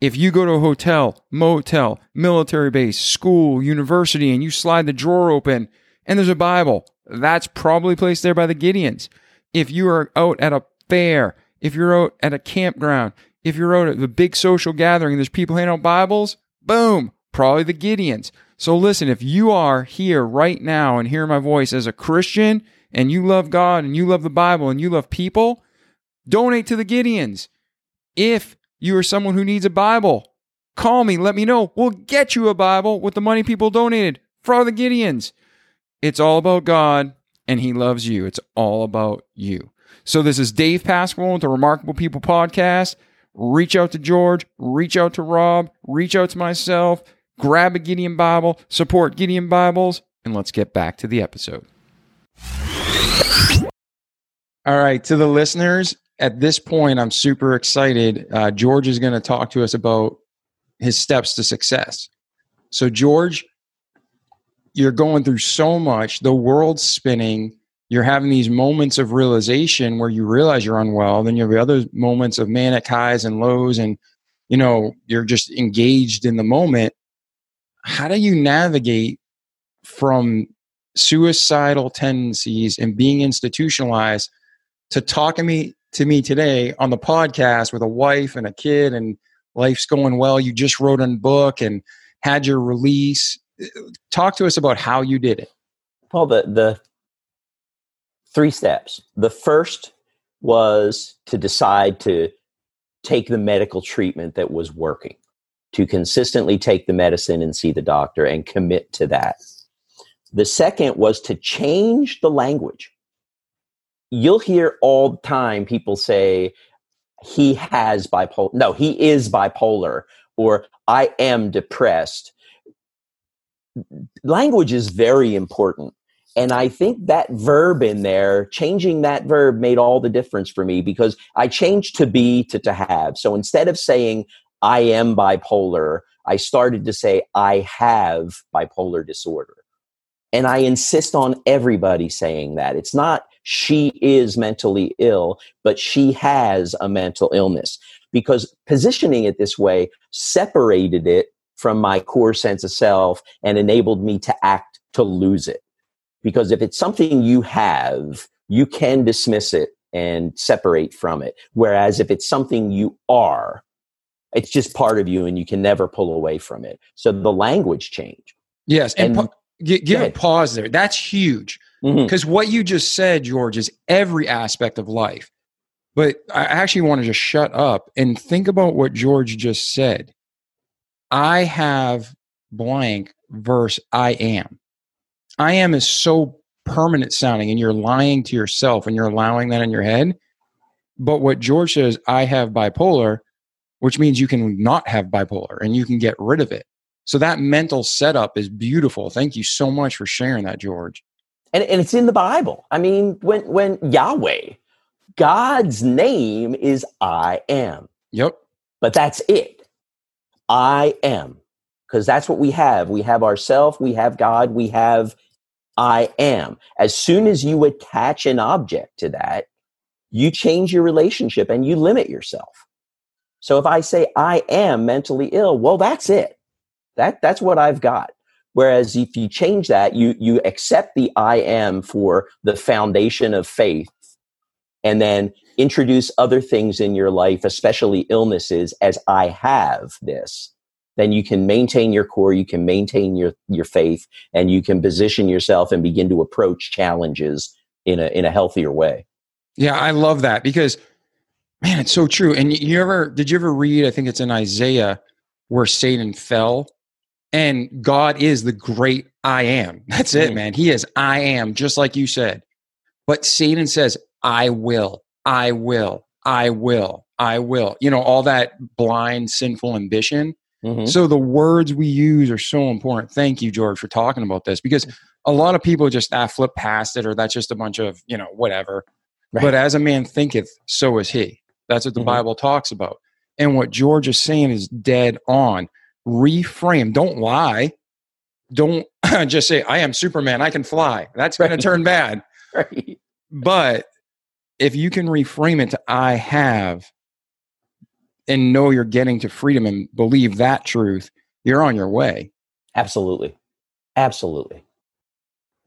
If you go to a hotel, motel, military base, school, university, and you slide the drawer open and there's a Bible, that's probably placed there by the Gideons. If you are out at a fair, if you're out at a campground, if you're out at a big social gathering, there's people handing out Bibles, boom, probably the Gideons. So listen, if you are here right now and hear my voice as a Christian and you love God and you love the Bible and you love people, donate to the Gideons. If you are someone who needs a Bible, call me, let me know. We'll get you a Bible with the money people donated for the Gideons. It's all about God and He loves you. It's all about you. So this is Dave Pasqualone with the Remarkable People podcast. Reach out to George, reach out to Rob, reach out to myself, grab a Gideon Bible, support Gideon Bibles, and let's get back to the episode. All right, to the listeners, at this point, I'm super excited. Uh, George is going to talk to us about his steps to success. So, George, you're going through so much, the world's spinning. You're having these moments of realization where you realize you're unwell. Then you have other moments of manic highs and lows, and you know you're just engaged in the moment. How do you navigate from suicidal tendencies and being institutionalized to talking me to me today on the podcast with a wife and a kid and life's going well? You just wrote a book and had your release talk to us about how you did it. Well, the the three steps. The first was to decide to take the medical treatment that was working, to consistently take the medicine and see the doctor and commit to that. The second was to change the language. You'll hear all the time people say, he has bipolar. No, he is bipolar, or I am depressed language is very important. And I think that verb in there, changing that verb made all the difference for me because I changed to be to to have. So instead of saying I am bipolar, I started to say I have bipolar disorder. And I insist on everybody saying that. It's not she is mentally ill, but she has a mental illness. Because positioning it this way separated it from my core sense of self and enabled me to act to lose it. Because if it's something you have, you can dismiss it and separate from it. Whereas if it's something you are, it's just part of you and you can never pull away from it. So the language change. Yes. And, and pa- give, give a pause there. That's huge. Because mm-hmm. what you just said, George, is every aspect of life. But I actually want to just shut up and think about what George just said. I have blank verse I am. I am is so permanent sounding and you're lying to yourself and you're allowing that in your head. But what George says, I have bipolar, which means you can not have bipolar and you can get rid of it. So that mental setup is beautiful. Thank you so much for sharing that, George. And, and it's in the Bible. I mean, when, when Yahweh, God's name is I am. Yep. But that's it. I am. Because that's what we have. We have ourself, we have God, we have I am. As soon as you attach an object to that, you change your relationship and you limit yourself. So if I say I am mentally ill, well, that's it. That that's what I've got. Whereas if you change that, you you accept the I am for the foundation of faith, and then introduce other things in your life, especially illnesses, as I have this. Then you can maintain your core, you can maintain your your faith, and you can position yourself and begin to approach challenges in a in a healthier way. Yeah, I love that because man, it's so true. And you ever did you ever read? I think it's in Isaiah where Satan fell, and God is the great I am. That's it, mm. man. He is I am, just like you said. But Satan says, I will, I will, I will, I will. You know, all that blind, sinful ambition. Mm-hmm. So the words we use are so important. Thank you, George, for talking about this because a lot of people just ah, flip past it or that's just a bunch of, you know, whatever. Right. But as a man thinketh, so is he. That's what the mm-hmm. Bible talks about. And what George is saying is dead on. Reframe. Don't lie. Don't just say, I am Superman. I can fly. That's going to turn bad. Right. But if you can reframe it to I have and know you're getting to freedom and believe that truth, you're on your way. Absolutely. Absolutely.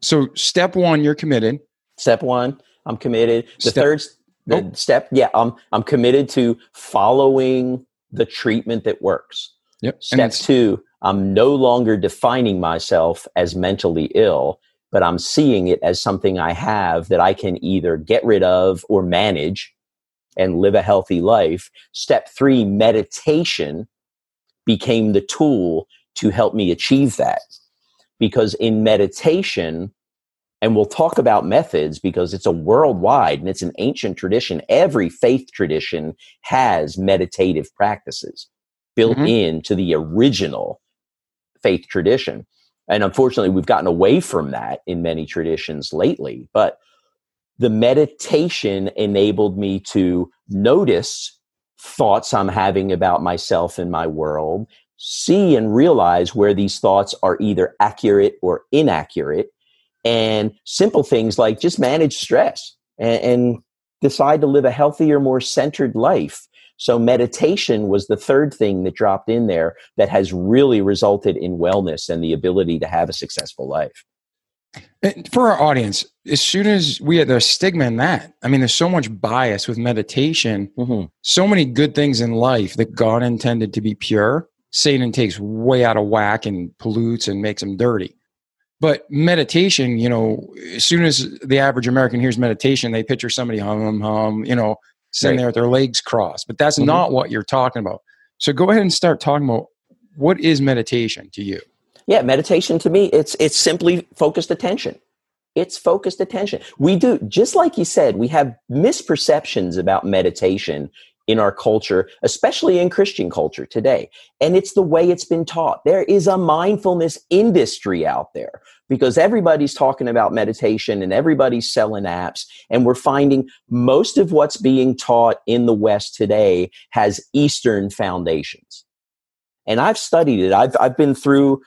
So, step one, you're committed. Step one, I'm committed. The step, third the oh. step, yeah, I'm I'm committed to following the treatment that works. Yep. Step two, I'm no longer defining myself as mentally ill, but I'm seeing it as something I have that I can either get rid of or manage and live a healthy life. Step three, meditation became the tool to help me achieve that. Because in meditation, and we'll talk about methods because it's a worldwide and it's an ancient tradition. Every faith tradition has meditative practices built mm-hmm. into the original faith tradition. And unfortunately, we've gotten away from that in many traditions lately. But the meditation enabled me to notice thoughts I'm having about myself and my world, see and realize where these thoughts are either accurate or inaccurate, and simple things like just manage stress and, and decide to live a healthier, more centered life. So meditation was the third thing that dropped in there that has really resulted in wellness and the ability to have a successful life. For our audience, as soon as we had the stigma in that, I mean, there's so much bias with meditation, mm-hmm. so many good things in life that God intended to be pure, Satan takes way out of whack and pollutes and makes them dirty. But meditation, you know, as soon as the average American hears meditation, they picture somebody hum hum hum, you know, sitting right. there with their legs crossed. But that's mm-hmm. not what you're talking about. So go ahead and start talking about what is meditation to you. Yeah, meditation to me, it's it's simply focused attention. It's focused attention. We do just like you said, we have misperceptions about meditation in our culture, especially in Christian culture today. And it's the way it's been taught. There is a mindfulness industry out there because everybody's talking about meditation and everybody's selling apps. And we're finding most of what's being taught in the West today has Eastern foundations. And I've studied it. I've, I've been through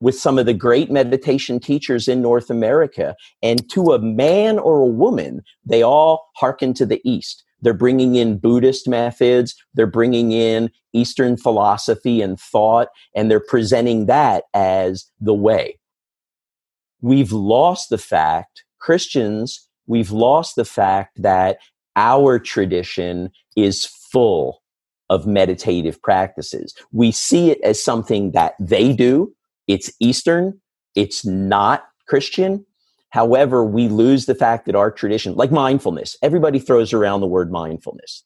with some of the great meditation teachers in North America. And to a man or a woman, they all hearken to the East. They're bringing in Buddhist methods, they're bringing in Eastern philosophy and thought, and they're presenting that as the way. We've lost the fact, Christians, we've lost the fact that our tradition is full of meditative practices. We see it as something that they do. It's Eastern. It's not Christian. However, we lose the fact that our tradition, like mindfulness, everybody throws around the word mindfulness.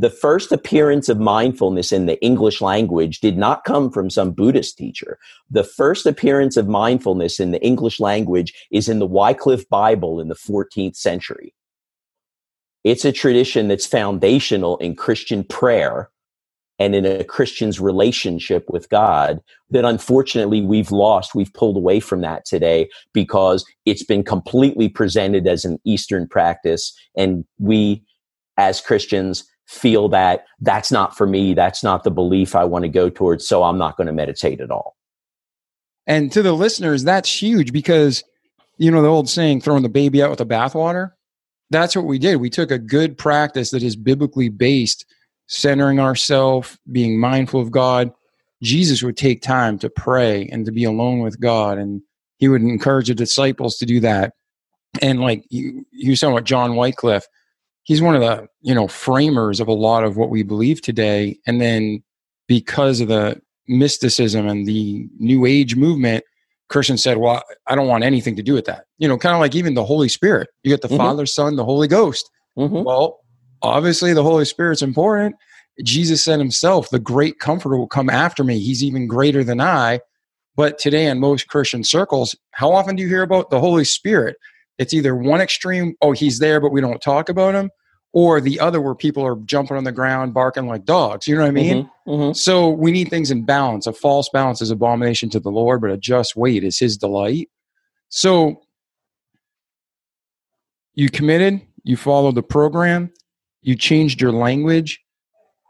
The first appearance of mindfulness in the English language did not come from some Buddhist teacher. The first appearance of mindfulness in the English language is in the Wycliffe Bible in the 14th century. It's a tradition that's foundational in Christian prayer and in a Christian's relationship with God that unfortunately we've lost. We've pulled away from that today because it's been completely presented as an Eastern practice. And we, as Christians, feel that that's not for me. That's not the belief I want to go towards. So I'm not going to meditate at all. And to the listeners, that's huge because, you know, the old saying, throwing the baby out with the bathwater. That's what we did. We took a good practice that is biblically based centering ourselves, being mindful of God. Jesus would take time to pray and to be alone with God, and he would encourage the disciples to do that. And like you, you talking about John Wycliffe, he's one of the you know framers of a lot of what we believe today. And then because of the mysticism and the New Age movement, Christians said, "Well, I don't want anything to do with that." You know, kind of like even the Holy Spirit. You get the mm-hmm. Father, Son, the Holy Ghost. Mm-hmm. Well, obviously the Holy Spirit's important. Jesus said himself, the great comforter will come after me. He's even greater than I. But today, in most Christian circles, how often do you hear about the Holy Spirit? It's either one extreme, oh, he's there, but we don't talk about him, or the other where people are jumping on the ground, barking like dogs. You know what I mean? Mm-hmm, mm-hmm. So we need things in balance. A false balance is abomination to the Lord, but a just weight is his delight. So you committed, you followed the program, you changed your language,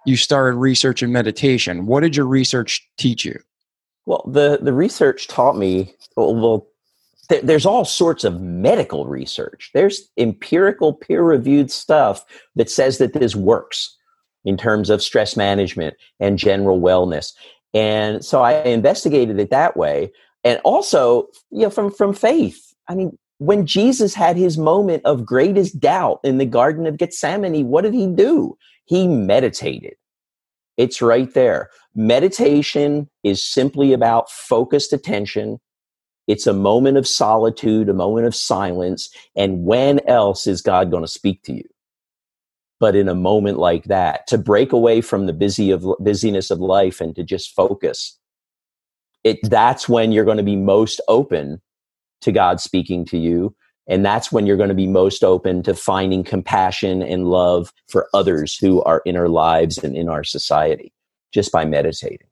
you started research and meditation. What did your research teach you? Well, the, the research taught me, well, th- there's all sorts of medical research. There's empirical, peer reviewed stuff that says that this works in terms of stress management and general wellness. And so I investigated it that way. And also, you know, from, from faith. I mean, when Jesus had his moment of greatest doubt in the Garden of Gethsemane, what did he do? He meditated. It's right there. Meditation is simply about focused attention. It's a moment of solitude, a moment of silence. And when else is God going to speak to you? But in a moment like that, to break away from the busy of busyness of life and to just focus, it that's when you're going to be most open to God speaking to you. And that's when you're going to be most open to finding compassion and love for others who are in our lives and in our society just by meditating.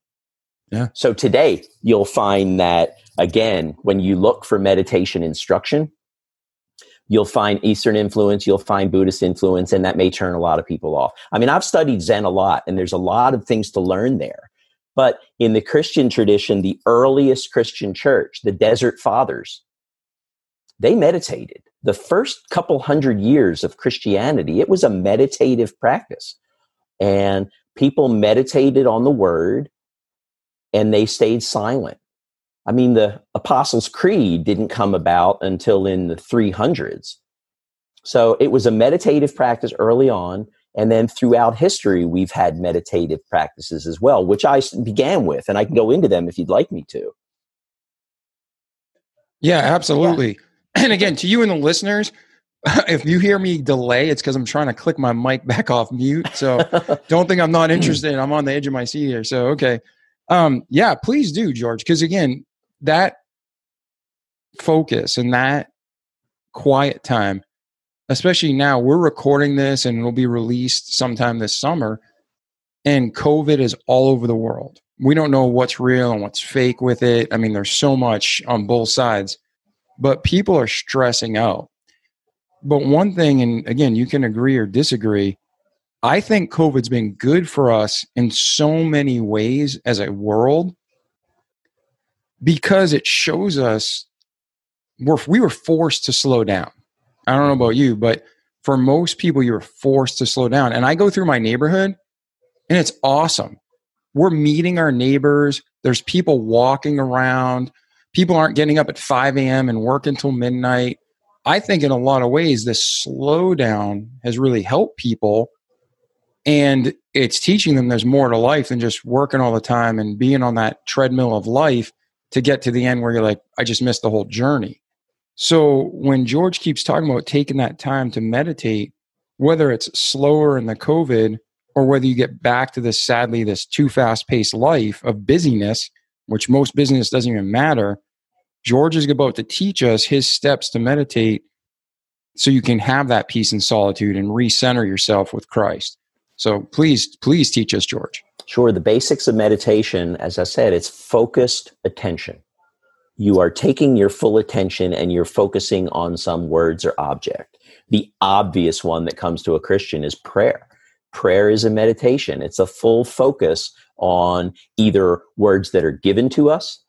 Yeah. So today you'll find that again, when you look for meditation instruction, you'll find Eastern influence, you'll find Buddhist influence, and that may turn a lot of people off. I mean, I've studied Zen a lot, and there's a lot of things to learn there. But in the Christian tradition, the earliest Christian church, the Desert Fathers, they meditated. The first couple hundred years of Christianity, it was a meditative practice. And people meditated on the word and they stayed silent. I mean, the Apostles' Creed didn't come about until in the 300s. So it was a meditative practice early on. And then throughout history, we've had meditative practices as well, which I began with. And I can go into them if you'd like me to. Yeah, absolutely. Yeah. And again, to you and the listeners, if you hear me delay, it's because I'm trying to click my mic back off mute. So don't think I'm not interested. I'm on the edge of my seat here. So okay, um, yeah, please do, George, because again, that focus and that quiet time, especially now, we're recording this and it'll be released sometime this summer, and COVID is all over the world. We don't know what's real and what's fake with it. I mean, there's so much on both sides but people are stressing out. But one thing, and again, you can agree or disagree, I think COVID's been good for us in so many ways as a world because it shows us we're, we were forced to slow down. I don't know about you, but for most people, you're forced to slow down. And I go through my neighborhood and it's awesome. We're meeting our neighbors, there's people walking around people aren't getting up at 5 a.m. and work until midnight. I think in a lot of ways, this slowdown has really helped people. And it's teaching them there's more to life than just working all the time and being on that treadmill of life to get to the end where you're like, I just missed the whole journey. So when George keeps talking about taking that time to meditate, whether it's slower in the COVID or whether you get back to this sadly, this too fast paced life of busyness, which most business doesn't even matter, George is about to teach us his steps to meditate so you can have that peace and solitude and recenter yourself with Christ. So please, please teach us, George. Sure, the basics of meditation, as I said, it's focused attention. You are taking your full attention and you're focusing on some words or object. The obvious one that comes to a Christian is prayer. Prayer is a meditation, it's a full focus on either words that are given to us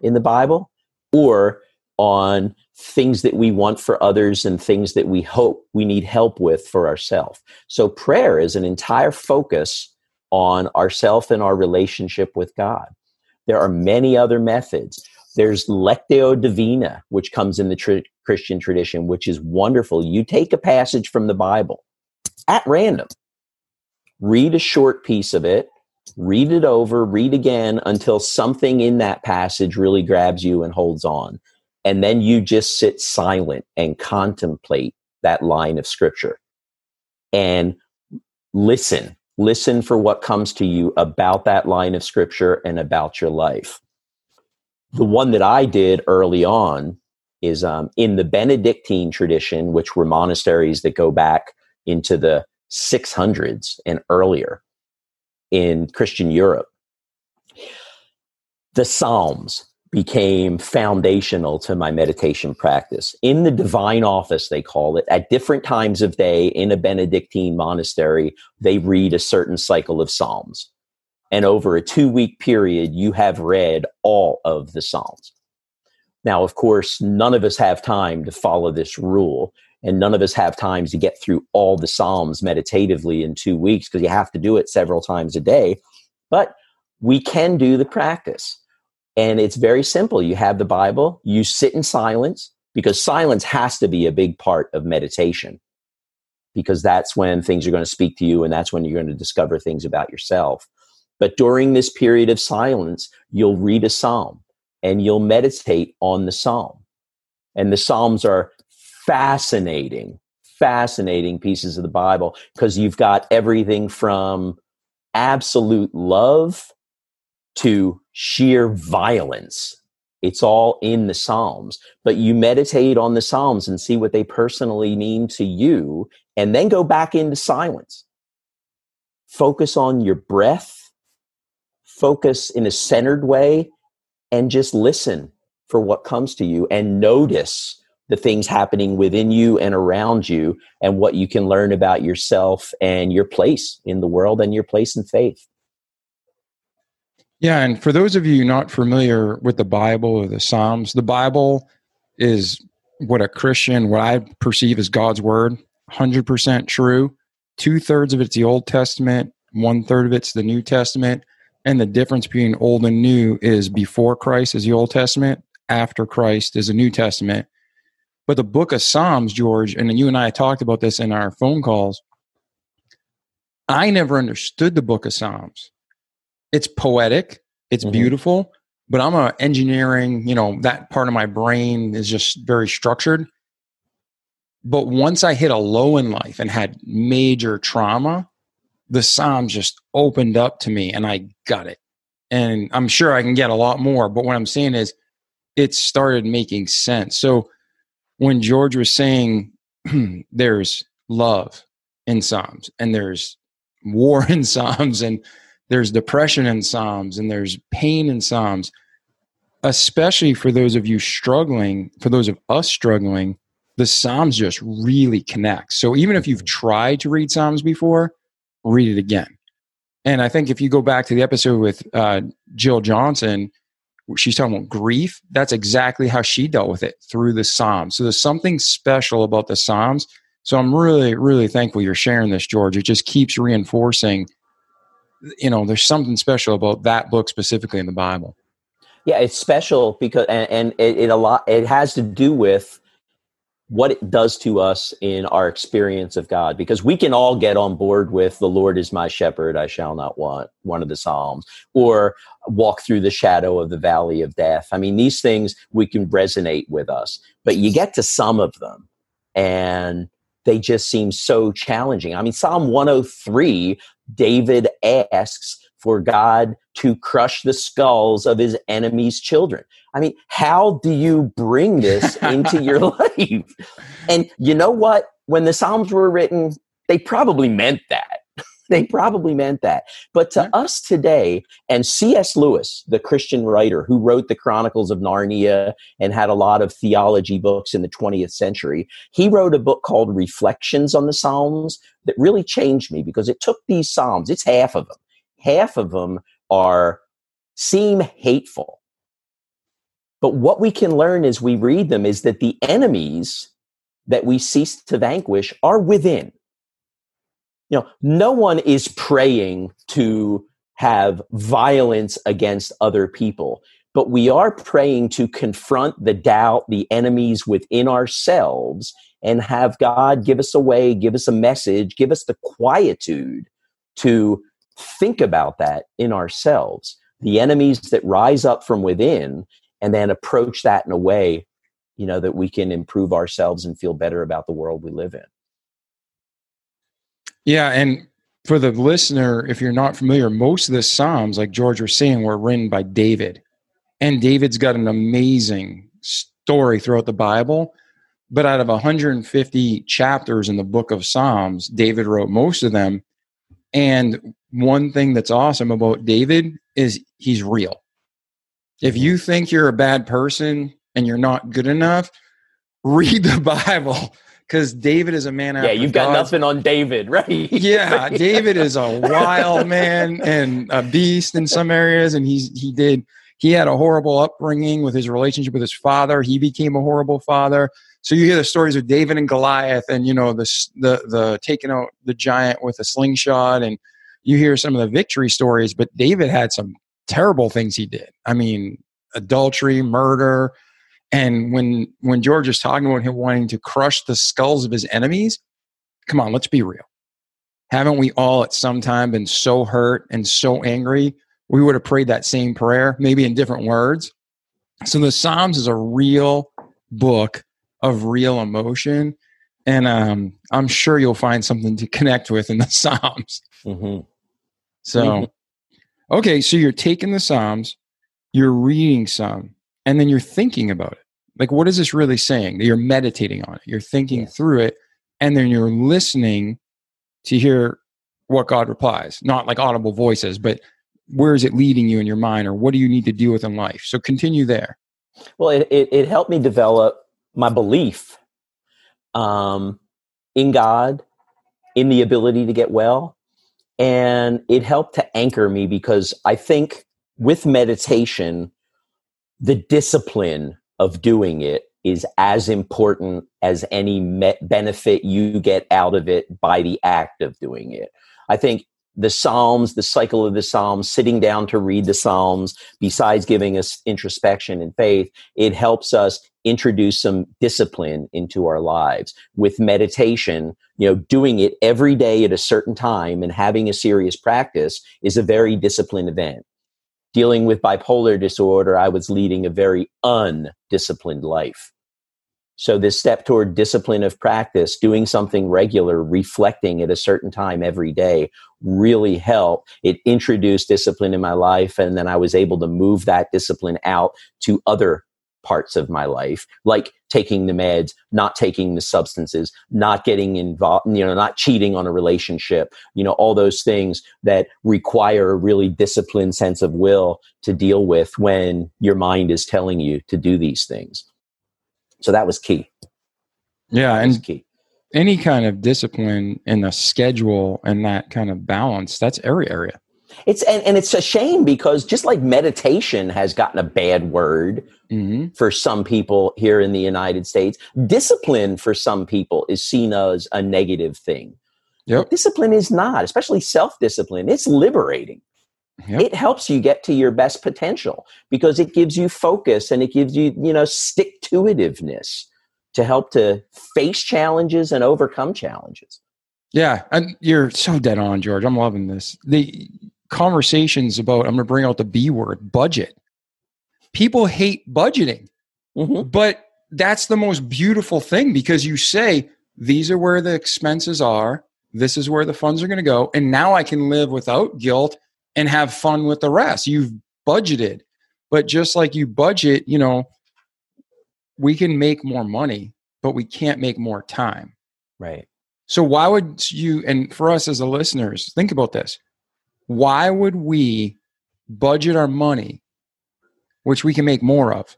in the Bible or on things that we want for others and things that we hope we need help with for ourselves. So prayer is an entire focus on ourself and our relationship with God. There are many other methods. There's Lectio Divina, which comes in the tr- Christian tradition, which is wonderful. You take a passage from the Bible at random, read a short piece of it, read it over, read again until something in that passage really grabs you and holds on. And then you just sit silent and contemplate that line of scripture and listen. Listen for what comes to you about that line of scripture and about your life. The one that I did early on is um, in the Benedictine tradition, which were monasteries that go back into the 600s and earlier in Christian Europe. The Psalms became foundational to my meditation practice. In the divine office, they call it, at different times of day in a Benedictine monastery, they read a certain cycle of Psalms. And over a two week period, you have read all of the Psalms. Now, of course, none of us have time to follow this rule, and none of us have time to get through all the Psalms meditatively in two weeks because you have to do it several times a day. But we can do the practice. And it's very simple. You have the Bible, you sit in silence because silence has to be a big part of meditation because that's when things are going to speak to you and that's when you're going to discover things about yourself. But during this period of silence, you'll read a psalm and you'll meditate on the psalm. And the psalms are fascinating, fascinating pieces of the Bible because you've got everything from absolute love to sheer violence. It's all in the Psalms. But you meditate on the Psalms and see what they personally mean to you, and then go back into silence. Focus on your breath, focus in a centered way and just listen for what comes to you and notice the things happening within you and around you and what you can learn about yourself and your place in the world and your place in faith. Yeah, and for those of you not familiar with the Bible or the Psalms, the Bible is what a Christian, what I perceive as God's word, 100% true. Two thirds of it's the Old Testament, one third of it's the New Testament. And the difference between old and new is before Christ is the Old Testament, after Christ is the New Testament. But the book of Psalms, George, and you and I talked about this in our phone calls. I never understood the book of Psalms. It's poetic, it's mm-hmm. beautiful, but I'm a engineering, you know, that part of my brain is just very structured. But once I hit a low in life and had major trauma, the Psalms just opened up to me and I got it. And I'm sure I can get a lot more, but what I'm saying is it started making sense. So when George was saying there's love in Psalms and there's war in Psalms and there's depression in Psalms and there's pain in Psalms, especially for those of you struggling, for those of us struggling, the Psalms just really connect. So even if you've tried to read Psalms before, read it again. And I think if you go back to the episode with uh, Jill Johnson, she's talking about grief. That's exactly how she dealt with it through the Psalms. So there's something special about the Psalms. So I'm really, really thankful you're sharing this, George. It just keeps reinforcing, you know, there's something special about that book specifically in the Bible. Yeah, it's special because, and, and it, it a lot. It has to do with what it does to us in our experience of God. Because we can all get on board with the Lord is my shepherd, I shall not want, one of the Psalms, or walk through the shadow of the valley of death. I mean, these things we can resonate with us, but you get to some of them and they just seem so challenging. I mean, Psalm 103, David asks for God to crush the skulls of his enemies' children. I mean, how do you bring this into your life? And you know what? When the Psalms were written, they probably meant that. They probably meant that. But to Yeah. us today, and C.S. Lewis, the Christian writer who wrote the Chronicles of Narnia and had a lot of theology books in the 20th century, he wrote a book called Reflections on the Psalms that really changed me because it took these Psalms, it's half of them. Half of them are seem hateful. But what we can learn as we read them is that the enemies that we cease to vanquish are within. You know, no one is praying to have violence against other people, but we are praying to confront the doubt, the enemies within ourselves, and have God give us a way, give us a message, give us the quietude to think about that in ourselves. The enemies that rise up from within, and then approach that in a way you know that we can improve ourselves and feel better about the world we live in Yeah, and for the listener, if you're not familiar, most of the Psalms, like George was saying, were written by David. And David's got an amazing story throughout the Bible. But out of 150 chapters in the book of Psalms, David wrote most of them. And one thing that's awesome about David is he's real. If you think you're a bad person and you're not good enough, read the Bible because David is a man yeah you've got God's nothing on david right yeah, David is a wild man and a beast in some areas, and he's he did he had a horrible upbringing with his relationship with his father. He became a horrible father. So you hear the stories of David and Goliath, and you know the the the taking out the giant with a slingshot, and you hear some of the victory stories. But David had some terrible things he did. I mean, adultery, murder, and when when George is talking about him wanting to crush the skulls of his enemies, come on, let's be real. Haven't we all at some time been so hurt and so angry? We would have prayed that same prayer maybe in different words. So the psalms is a real book of real emotion. And um, i'm sure you'll find something to connect with in the psalms. Hmm so okay so you're taking the psalms you're reading some and then you're thinking about it like what is this really saying you're meditating on it you're thinking Yes. through it and then you're listening to hear what God replies, not like audible voices, but where is it leading you in your mind or what do you need to deal with in life? So continue there. well it, it, it helped me develop my belief um, in god in the ability to get well and it helped to anchor me because i think with meditation the discipline of doing it is as important as any me- benefit you get out of it by the act of doing it. I think the Psalms, the cycle of the Psalms, sitting down to read the Psalms, besides giving us introspection and faith, it helps us introduce some discipline into our lives. With meditation, you know, doing it every day at a certain time and having a serious practice is a very disciplined event dealing with bipolar disorder, I was leading a very undisciplined life. So, this step toward discipline of practice, doing something regular, reflecting at a certain time every day, really helped. It introduced discipline in my life, and then I was able to move that discipline out to other parts of my life, like taking the meds, not taking the substances, not getting involved, you know, not cheating on a relationship, you know, all those things that require a really disciplined sense of will to deal with when your mind is telling you to do these things. So that was key. Yeah. That And key. any kind of discipline in a schedule and that kind of balance, that's every area. It's and, and it's a shame because just like meditation has gotten a bad word hmm for some people here in the United States, discipline for some people is seen as a negative thing. Yep. Discipline is not, especially self discipline. It's liberating. Yep. It helps you get to your best potential because it gives you focus and it gives you, you know, stick to itiveness to help to face challenges and overcome challenges. Yeah. And you're so dead on, George. I'm loving this. The conversations about, I'm going to bring out the B word budget. People hate budgeting. Mhm. But that's the most beautiful thing because you say, these are where the expenses are, this is where the funds are going to go, and now I can live without guilt and have fun with the rest. You've budgeted. But just like you budget, you know, we can make more money, but we can't make more time. Right. So why would you and for us as the listeners, think about this. Why would we budget our money, which we can make more of,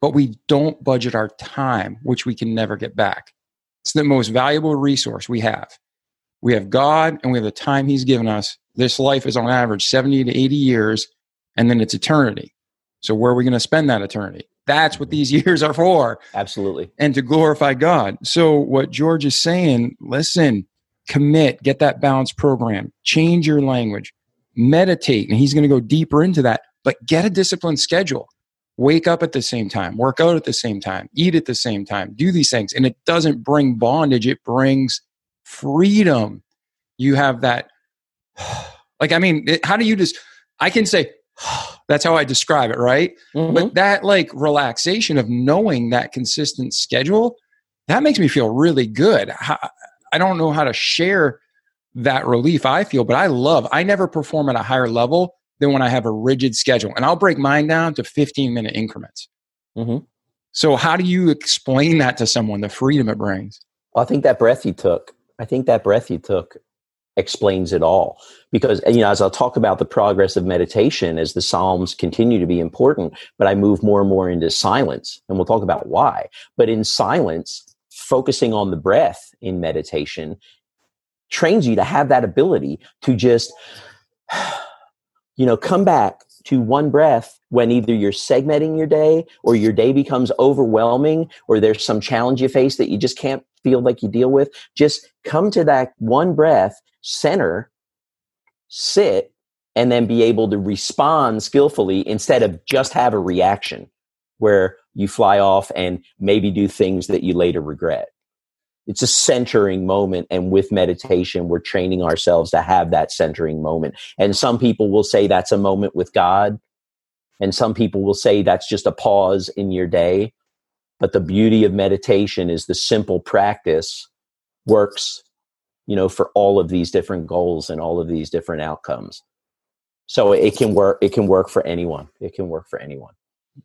but we don't budget our time, which we can never get back? It's the most valuable resource we have. We have God and we have the time He's given us. This life is on average 70 to 80 years, and then it's eternity. So, where are we going to spend that eternity? That's what these years are for. Absolutely. And to glorify God. So, what George is saying, listen, commit, get that balanced program, change your language, meditate. And he's going to go deeper into that, but get a disciplined schedule. Wake up at the same time, work out at the same time, eat at the same time, do these things. And it doesn't bring bondage, it brings freedom. You have that, like, I mean, it, how do you just, I can say, that's how I describe it, right? Mm-hmm. But that like relaxation of knowing that consistent schedule, that makes me feel really good. I don't know how to share that relief I feel, but I love, I never perform at a higher level than when I have a rigid schedule. And I'll break mine down to 15 minute increments. Mm-hmm. So, how do you explain that to someone, the freedom it brings? Well, I think that breath you took, I think that breath you took explains it all because you know as i'll talk about the progress of meditation as the psalms continue to be important but i move more and more into silence and we'll talk about why but in silence focusing on the breath in meditation trains you to have that ability to just you know come back to one breath when either you're segmenting your day or your day becomes overwhelming or there's some challenge you face that you just can't feel like you deal with. Just come to that one breath center, sit, and then be able to respond skillfully instead of just have a reaction where you fly off and maybe do things that you later regret. It's a centering moment. And with meditation, we're training ourselves to have that centering moment. And some people will say that's a moment with God. And some people will say that's just a pause in your day. But the beauty of meditation is the simple practice works you know, for all of these different goals and all of these different outcomes. So it can work. It can work for anyone. It can work for anyone.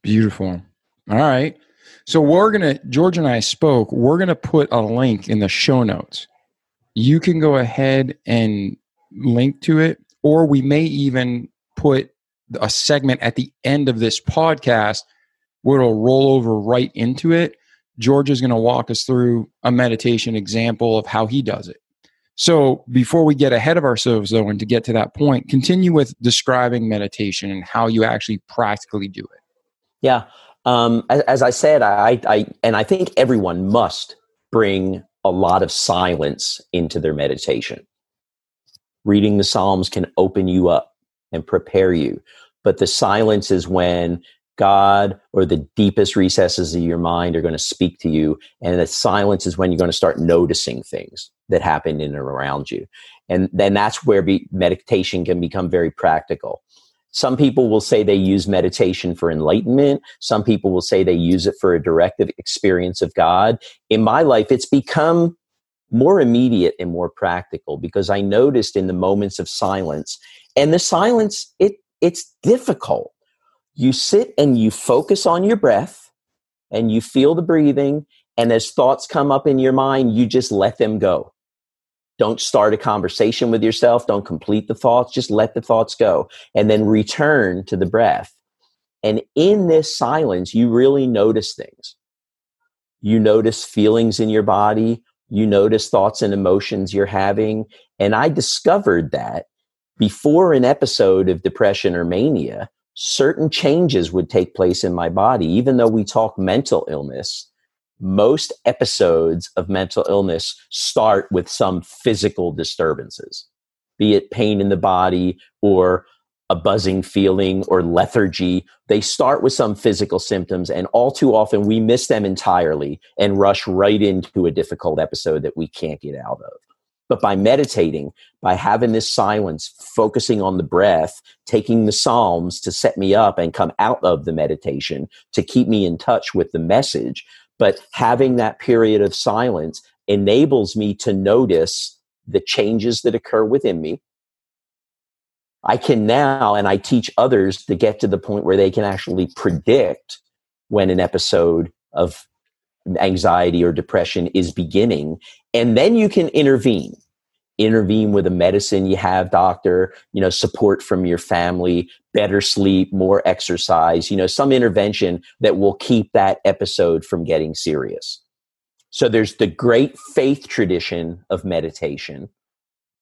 Beautiful. All right. So we're gonna George and I spoke. We're gonna put a link in the show notes. You can go ahead and link to it, or we may even put a segment at the end of this podcast where it'll roll over right into it. George is going to walk us through a meditation example of how he does it. So before we get ahead of ourselves, though, and to get to that point, continue with describing meditation and how you actually practically do it. Yeah. Um, as, as, I said, I, I, and I think everyone must bring a lot of silence into their meditation. Reading the Psalms can open you up and prepare you. But the silence is when God or the deepest recesses of your mind are going to speak to you. And the silence is when you're going to start noticing things that happen in and around you. And then that's where be, meditation can become very practical. Some people will say they use meditation for enlightenment. Some people will say they use it for a directive experience of God. In my life, it's become more immediate and more practical because I noticed in the moments of silence, and the silence, it, it's difficult you sit and you focus on your breath and you feel the breathing. And as thoughts come up in your mind, you just let them go. Don't start a conversation with yourself. Don't complete the thoughts. Just let the thoughts go and then return to the breath. And in this silence, you really notice things. You notice feelings in your body. You notice thoughts and emotions you're having. And I discovered that before an episode of depression or mania, certain changes would take place in my body. Even though we talk mental illness, most episodes of mental illness start with some physical disturbances, be it pain in the body or a buzzing feeling or lethargy. They start with some physical symptoms, and all too often we miss them entirely and rush right into a difficult episode that we can't get out of. But by meditating, by having this silence, focusing on the breath, taking the Psalms to set me up and come out of the meditation to keep me in touch with the message, but having that period of silence enables me to notice the changes that occur within me. I can now, and I teach others to get to the point where they can actually predict when an episode of anxiety or depression is beginning. And then you can intervene. Intervene with a medicine you have, doctor, you know, support from your family, better sleep, more exercise, you know, some intervention that will keep that episode from getting serious. So there's the great faith tradition of meditation,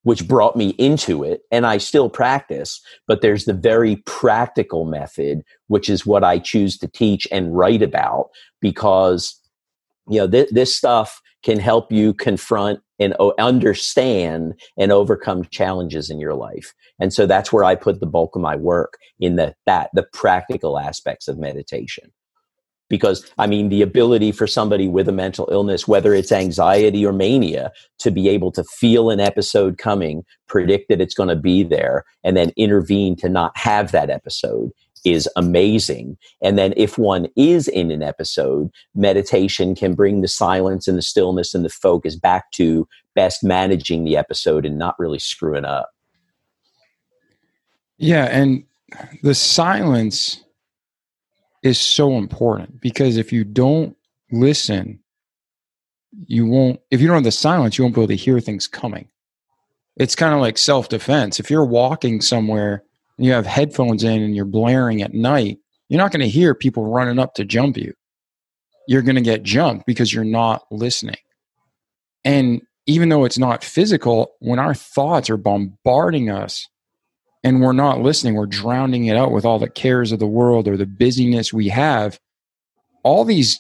which brought me into it, and I still practice, but there's the very practical method, which is what I choose to teach and write about because you know th- this stuff can help you confront and understand and overcome challenges in your life. And so that's where i put the bulk of my work in the that the practical aspects of meditation. Because i mean the ability for somebody with a mental illness whether it's anxiety or mania to be able to feel an episode coming predict that it's going to be there and then intervene to not have that episode is amazing. And then if one is in an episode, meditation can bring the silence and the stillness and the focus back to best managing the episode and not really screwing up. Yeah, and the silence is so important because if you don't listen, you won't if you don't have the silence, you won't be able to hear things coming. It's kind of like self-defense. If you're walking somewhere you have headphones in and you're blaring at night, you're not going to hear people running up to jump you. You're going to get jumped because you're not listening. And even though it's not physical, when our thoughts are bombarding us and we're not listening, we're drowning it out with all the cares of the world or the busyness we have, all these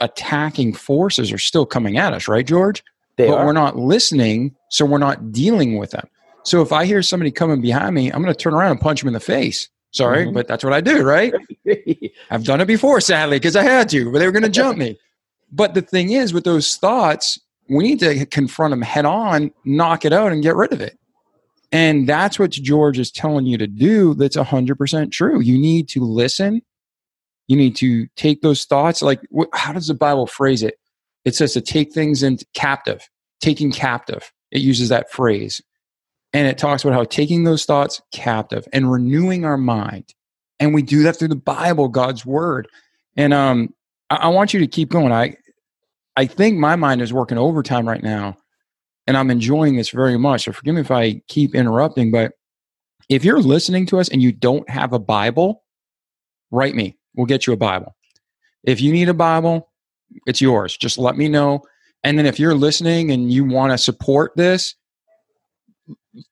attacking forces are still coming at us, right, George? They but are. we're not listening, so we're not dealing with them. So if I hear somebody coming behind me, I'm going to turn around and punch them in the face. Sorry, Mhm. but that's what I do, right? I've done it before, sadly, because I had to, but they were going to jump me. But the thing is, with those thoughts, we need to confront them head on, knock it out, and get rid of it. And that's what George is telling you to do. That's 100% true. You need to listen. You need to take those thoughts. Like, wh- how does the Bible phrase it? It says to take things into captive, taking captive. It uses that phrase. And it talks about how taking those thoughts captive and renewing our mind. And we do that through the Bible, God's word. And um, I, I want you to keep going. I, I think my mind is working overtime right now, and I'm enjoying this very much. So forgive me if I keep interrupting, but if you're listening to us and you don't have a Bible, write me. We'll get you a Bible. If you need a Bible, it's yours. Just let me know. And then if you're listening and you want to support this,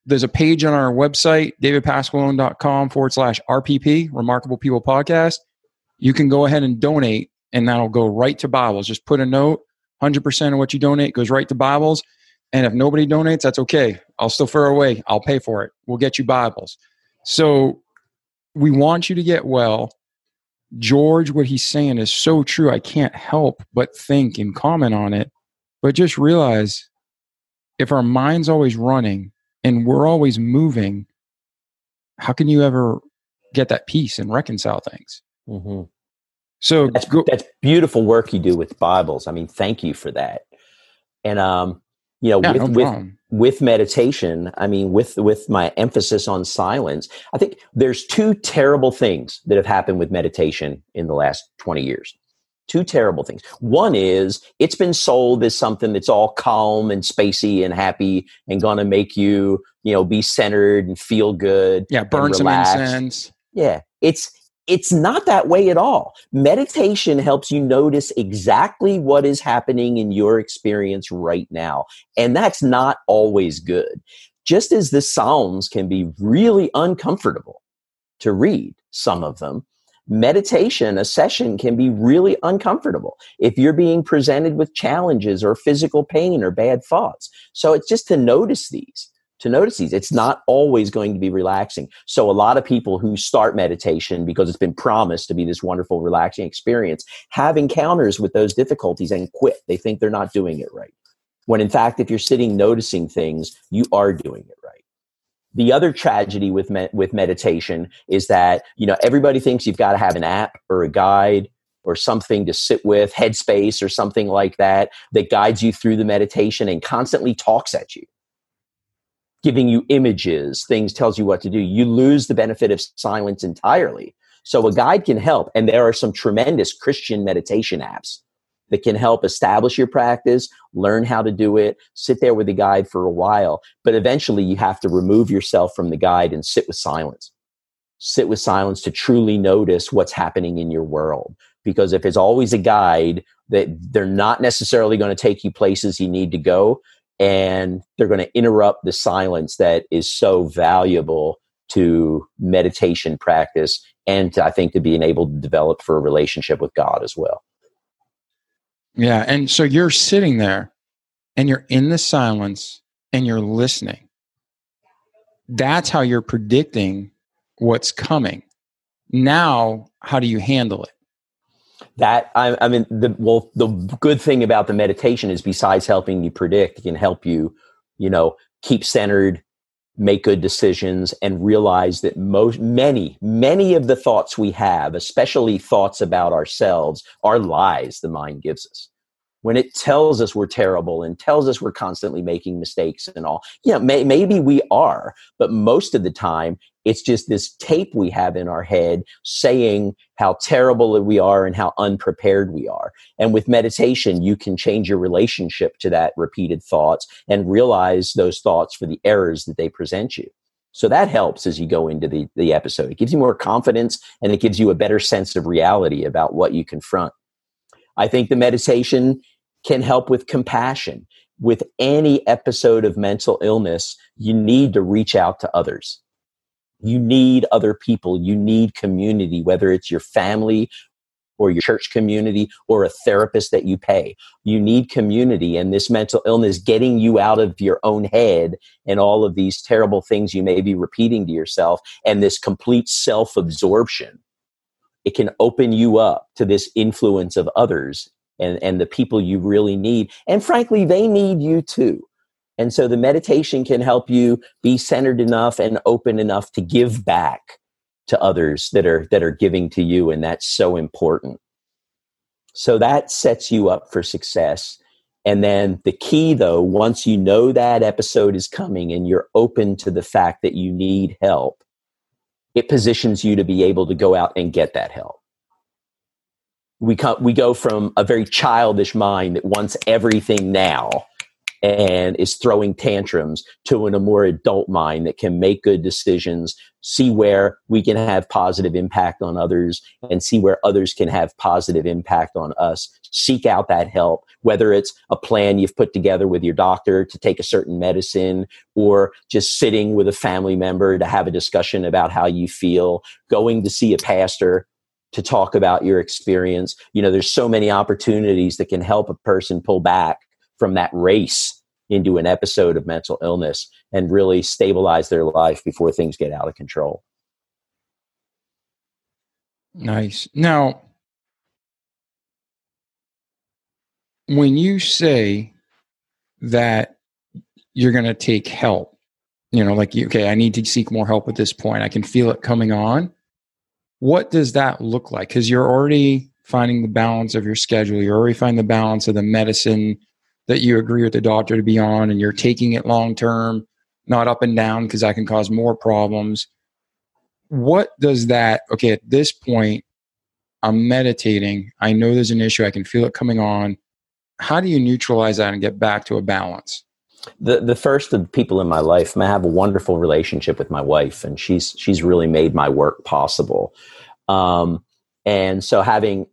there's a page on our website, davidpasqualone.com forward slash RPP, Remarkable People Podcast. You can go ahead and donate, and that'll go right to Bibles. Just put a note. 100% of what you donate goes right to Bibles. And if nobody donates, that's okay. I'll still throw away. I'll pay for it. We'll get you Bibles. So we want you to get well. George, what he's saying is so true. I can't help but think and comment on it. But just realize if our mind's always running and we're always moving, how can you ever get that peace and reconcile things? Mhm. So That's, go, that's beautiful work you do with Bibles. I mean, thank you for that. And um, you know, yeah, with, no with with meditation, I mean, with with my emphasis on silence, I think there's two terrible things that have happened with meditation in the last 20 years. Two terrible things. One is it's been sold as something that's all calm and spacey and happy and going to make you, you know, be centered and feel good. Yeah, burn some incense. Yeah, it's it's not that way at all. Meditation helps you notice exactly what is happening in your experience right now, and that's not always good. Just as the Psalms can be really uncomfortable to read, some of them, meditation, a session can be really uncomfortable if you're being presented with challenges or physical pain or bad thoughts. So it's just to notice these to notice these. It's not always going to be relaxing. So a lot of people who start meditation because it's been promised to be this wonderful, relaxing experience have encounters with those difficulties and quit. They think they're not doing it right. When in fact, if you're sitting noticing things, you are doing it right. The other tragedy with me- with meditation is that you know everybody thinks you've got to have an app or a guide or something to sit with, Headspace or something like that that guides you through the meditation and constantly talks at you giving you images, things tells you what to do. You lose the benefit of silence entirely. So a guide can help. And there are some tremendous Christian meditation apps that can help establish your practice, learn how to do it, sit there with the guide for a while. But eventually you have to remove yourself from the guide and sit with silence. Sit with silence to truly notice what's happening in your world. Because if it's always a guide, that they're not necessarily going to take you places you need to go and they're going to interrupt the silence that is so valuable to meditation practice and to, I think to being able to develop for a relationship with God as well. Yeah. And so you're sitting there and you're in the silence and you're listening. That's how you're predicting what's coming. Now, how do you handle it? That I, I mean, the well, the good thing about the meditation is besides helping you predict, it can help you, you know, keep centered, make good decisions and realize that most many many of the thoughts we have especially thoughts about ourselves are lies the mind gives us. When it tells us we're terrible and tells us we're constantly making mistakes and all yeah may, maybe we are but most of the time it's just this tape we have in our head saying how terrible we are and how unprepared we are. And with meditation, you can change your relationship to that repeated thoughts and realize those thoughts for the errors that they present you. So that helps as you go into the, the episode. It gives you more confidence and it gives you a better sense of reality about what you confront. I think the meditation can help with compassion. With any episode of mental illness, you need to reach out to others you need other people. You need community, whether it's your family or your church community or a therapist that you pay. You need community and this mental illness getting you out of your own head and all of these terrible things you may be repeating to yourself and this complete self absorption. It can open you up to this influence of others and, and the people you really need. And frankly, they need you too. And so the meditation can help you be centered enough and open enough to give back to others that are that are giving to you and that's so important. So that sets you up for success. And then the key though, once you know that episode is coming and you're open to the fact that you need help, it positions you to be able to go out and get that help. We, come, we go from a very childish mind that wants everything now and is throwing tantrums to in a more adult mind that can make good decisions, see where we can have positive impact on others and see where others can have positive impact on us. Seek out that help, whether it's a plan you've put together with your doctor to take a certain medicine or just sitting with a family member to have a discussion about how you feel, going to see a pastor to talk about your experience. You know, there's so many opportunities that can help a person pull back from that race into an episode of mental illness and really stabilize their life before things get out of control. Nice. Now, when you say that you're going to take help, you know, like, okay, I need to seek more help at this point, I can feel it coming on. What does that look like? Because you're already finding the balance of your schedule, you're already finding the balance of the medicine that you agree with the doctor to be on and you're taking it long term, not up and down because that can cause more problems. What does that, okay, at this point, I'm meditating. I know there's an issue. I can feel it coming on. How do you neutralize that and get back to a balance? The the first of the people in my life, I have a wonderful relationship with my wife, and she's she's really made my work possible. Um, and so having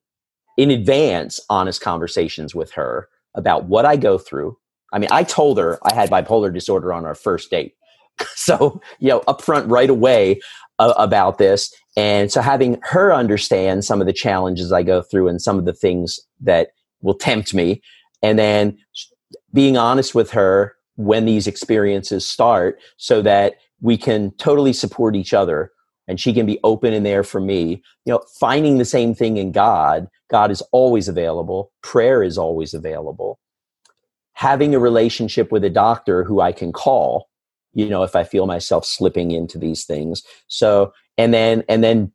in advance honest conversations with her about what I go through. I mean, I told her I had bipolar disorder on our first date. so, you know, upfront right away uh, about this. And so having her understand some of the challenges I go through and some of the things that will tempt me. And then being honest with her when these experiences start so that we can totally support each other and she can be open in there for me. You know, finding the same thing in God. God is always available. Prayer is always available. Having a relationship with a doctor who I can call, you know, if I feel myself slipping into these things. So, and then, and then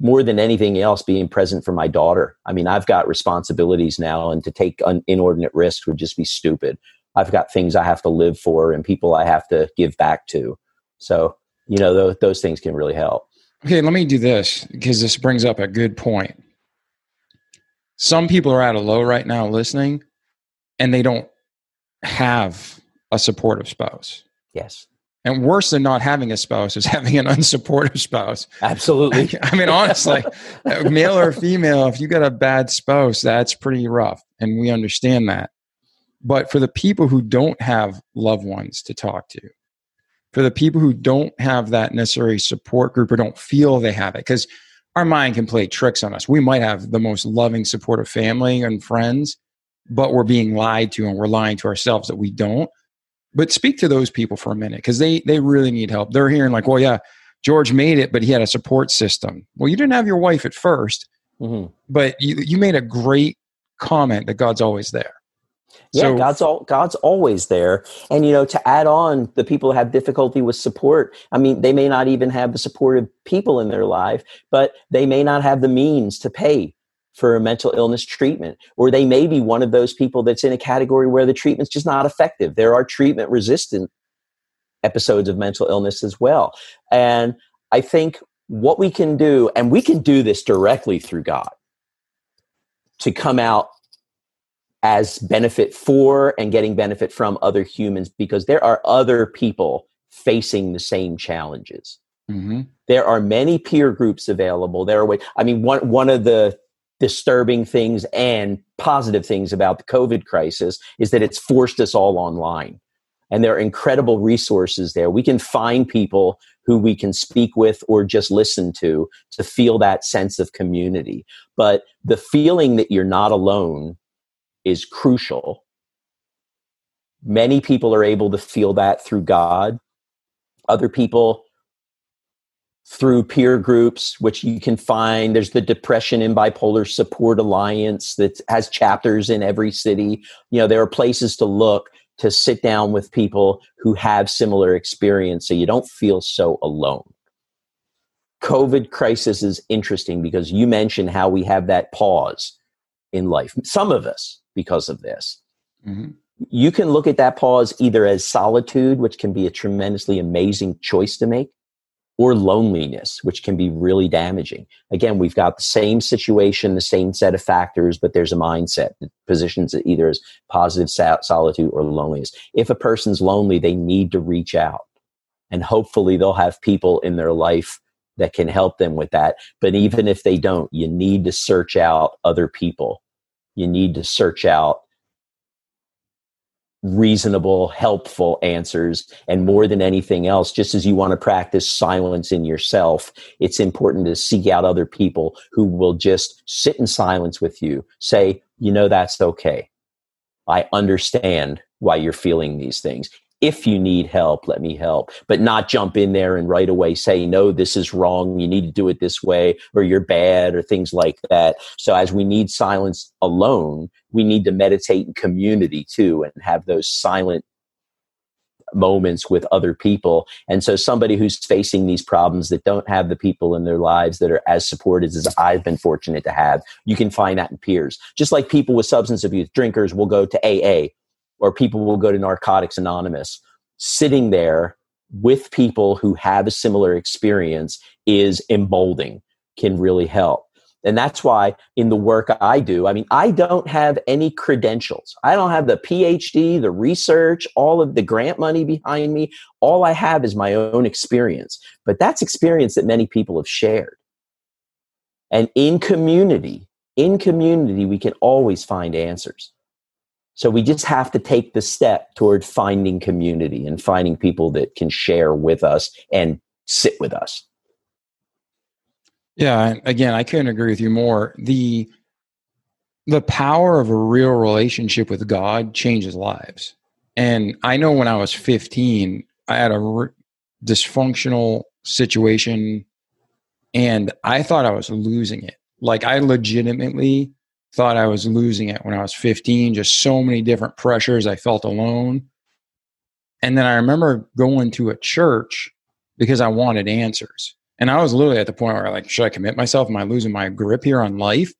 more than anything else, being present for my daughter. I mean, I've got responsibilities now, and to take un- inordinate risks would just be stupid. I've got things I have to live for and people I have to give back to. So, you know, those things can really help. Okay, let me do this because this brings up a good point. Some people are at a low right now listening and they don't have a supportive spouse. Yes. And worse than not having a spouse is having an unsupportive spouse. Absolutely. I mean, honestly, male or female, if you got a bad spouse, that's pretty rough. And we understand that. But for the people who don't have loved ones to talk to, for the people who don't have that necessary support group or don't feel they have it, because our mind can play tricks on us. We might have the most loving, supportive family and friends, but we're being lied to and we're lying to ourselves that we don't. But speak to those people for a minute because they they really need help. They're hearing like, well, yeah, George made it, but he had a support system. Well, you didn't have your wife at 1st mm-hmm. but you you made a great comment that God's always there. Yeah, so, God's all, God's always there. And you know, to add on, the people who have difficulty with support. I mean, they may not even have the supportive people in their life, but they may not have the means to pay for a mental illness treatment, or they may be one of those people that's in a category where the treatment's just not effective. There are treatment resistant episodes of mental illness as well. And I think what we can do, and we can do this directly through God, to come out as benefit for and getting benefit from other humans because there are other people facing the same challenges. Mm-hmm. There are many peer groups available. There are ways. I mean, one one of the disturbing things and positive things about the COVID crisis is that it's forced us all online. And there are incredible resources there. We can find people who we can speak with or just listen to to feel that sense of community. But the feeling that you're not alone is crucial. Many people are able to feel that through God. Other people through peer groups, which you can find. There's the Depression and Bipolar Support Alliance that has chapters in every city. You know, there are places to look to sit down with people who have similar experience so you don't feel so alone. COVID crisis is interesting because you mentioned how we have that pause in life. Some of us, because of this. Mm-hmm. You can look at that pause either as solitude, which can be a tremendously amazing choice to make, or loneliness, which can be really damaging. Again, we've got the same situation, the same set of factors, but there's a mindset that positions it either as positive solitude or loneliness. If a person's lonely, they need to reach out. And hopefully they'll have people in their life that can help them with that. But even if they don't, you need to search out other people. You need to search out reasonable, helpful answers. And more than anything else, just as you want to practice silence in yourself, it's important to seek out other people who will just sit in silence with you, say, you know, that's okay. I understand why you're feeling these things if you need help, let me help, but not jump in there and right away say, no, this is wrong. You need to do it this way, or you're bad, or things like that. So, as we need silence alone, we need to meditate in community too and have those silent moments with other people. And so, somebody who's facing these problems that don't have the people in their lives that are as supported as I've been fortunate to have, you can find that in peers. Just like people with substance abuse, drinkers will go to AA or people will go to Narcotics Anonymous. Sitting there with people who have a similar experience is emboldening, can really help. And that's why in the work I do, I mean, I don't have any credentials. I don't have the PhD, the research, all of the grant money behind me. All I have is my own experience. But that's experience that many people have shared. And in community, in community, we can always find answers. So we just have to take the step toward finding community and finding people that can share with us and sit with us. Yeah, again, I couldn't agree with you more. The the power of a real relationship with God changes lives. And I know when I was 15, I had a dysfunctional situation and I thought I was losing it. Like I legitimately thought I was losing it when I was 15, just so many different pressures. I felt alone. And then I remember going to a church because I wanted answers. And I was literally at the point where like, should I commit myself? Am I losing my grip here on life?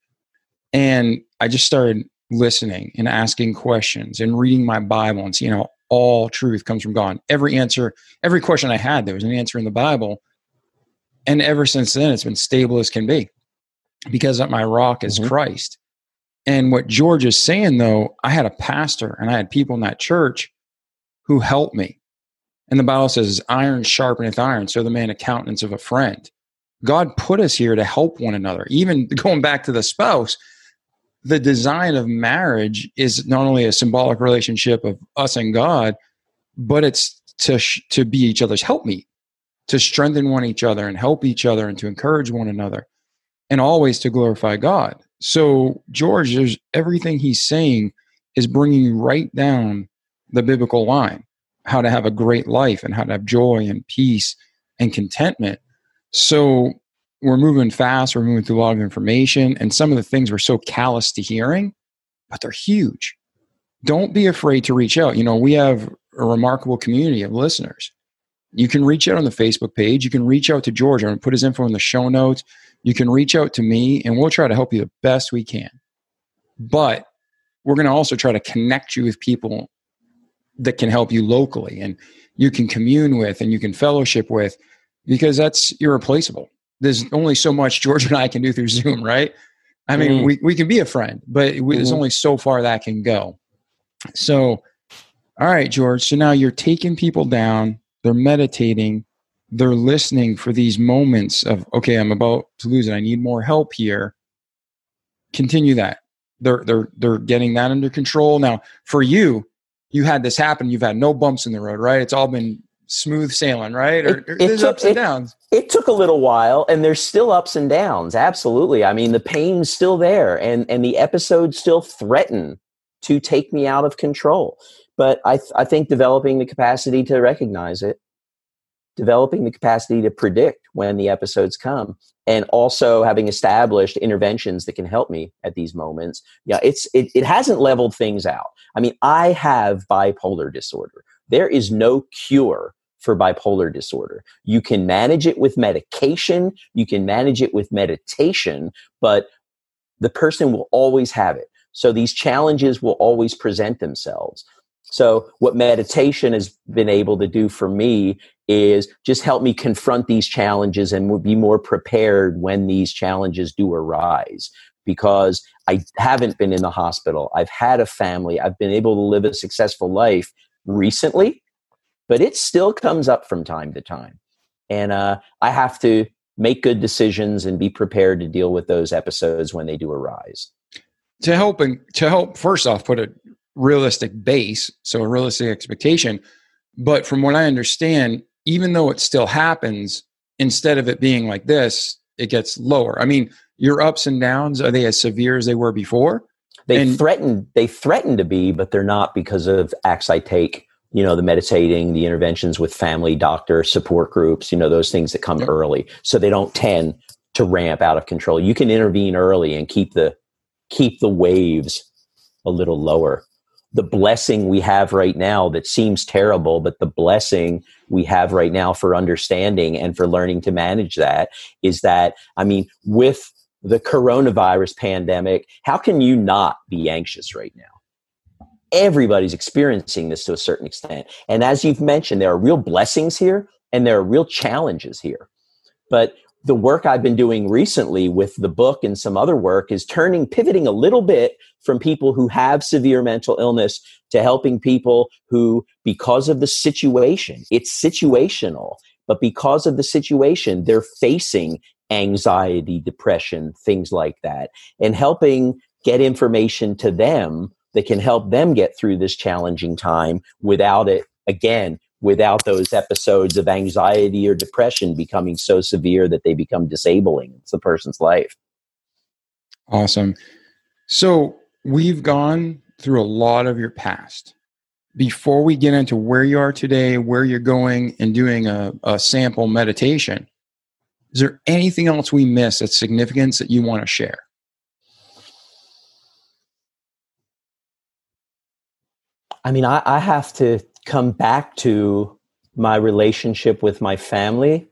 And I just started listening and asking questions and reading my Bible and seeing how all truth comes from God. Every answer, every question I had, there was an answer in the Bible. And ever since then, it's been stable as can be because my rock is mm-hmm. Christ. And what George is saying, though, I had a pastor and I had people in that church who helped me. And the Bible says, iron sharpeneth iron. So the man accountants of a friend. God put us here to help one another. Even going back to the spouse, the design of marriage is not only a symbolic relationship of us and God, but it's to sh- to be each other's helpmeet, to strengthen one each other and help each other and to encourage one another, and always to glorify God. So George, there's everything he's saying is bringing right down the biblical line, how to have a great life and how to have joy and peace and contentment. So we're moving fast, we're moving through a lot of information, and some of the things we're so callous to hearing, but they're huge. Don't be afraid to reach out. You know, we have a remarkable community of listeners. You can reach out on the Facebook page. You can reach out to George. I'm going to put his info in the show notes. You can reach out to me, and we'll try to help you the best we can. But we're going to also try to connect you with people that can help you locally and you can commune with and you can fellowship with because that's irreplaceable there's only so much George and I can do through Zoom, right? I mean, mm-hmm. we, we can be a friend, but we, mm-hmm. there's only so far that can go. So, all right, George. So now you're taking people down, they're meditating, they're listening for these moments of, okay, I'm about to lose it. I need more help here. Continue that. They're, they're, they're getting that under control. Now, for you, you had this happen. You've had no bumps in the road, right? It's all been smooth sailing, right? Or, it, it there's took, ups and it, downs. It took a little while, and there's still ups and downs. Absolutely. I mean, the pain's still there, and and the episodes still threaten to take me out of control. But I th- I think developing the capacity to recognize it, developing the capacity to predict when the episodes come, and also having established interventions that can help me at these moments. Yeah, it's it, it hasn't leveled things out. I mean, I have bipolar disorder. There is no cure for bipolar disorder. You can manage it with medication, you can manage it with meditation, but the person will always have it. So these challenges will always present themselves. So, what meditation has been able to do for me is just help me confront these challenges and be more prepared when these challenges do arise. Because I haven't been in the hospital, I've had a family, I've been able to live a successful life recently but it still comes up from time to time. And uh, I have to make good decisions and be prepared to deal with those episodes when they do arise. To help and to help, first off, put a realistic base, so a realistic expectation. But from what I understand, even though it still happens, instead of it being like this, it gets lower. I mean, your ups and downs are they as severe as they were before? They and, threaten they threaten to be, but they're not because of acts I take you know the meditating the interventions with family doctor support groups you know those things that come yep. early so they don't tend to ramp out of control you can intervene early and keep the keep the waves a little lower the blessing we have right now that seems terrible but the blessing we have right now for understanding and for learning to manage that is that i mean with the coronavirus pandemic how can you not be anxious right now everybody's experiencing this to a certain extent. And as you've mentioned, there are real blessings here and there are real challenges here. But the work I've been doing recently with the book and some other work is turning, pivoting a little bit from people who have severe mental illness to helping people who, because of the situation, it's situational, but because of the situation, they're facing anxiety, depression, things like that, and helping get information to them that can help them get through this challenging time without it, again, without those episodes of anxiety or depression becoming so severe that they become disabling. It's the person's life. Awesome. So we've gone through a lot of your past. Before we get into where you are today, where you're going, and doing a, a sample meditation, is there anything else we miss that's significance that you want to share? I mean, I, I have to come back to my relationship with my family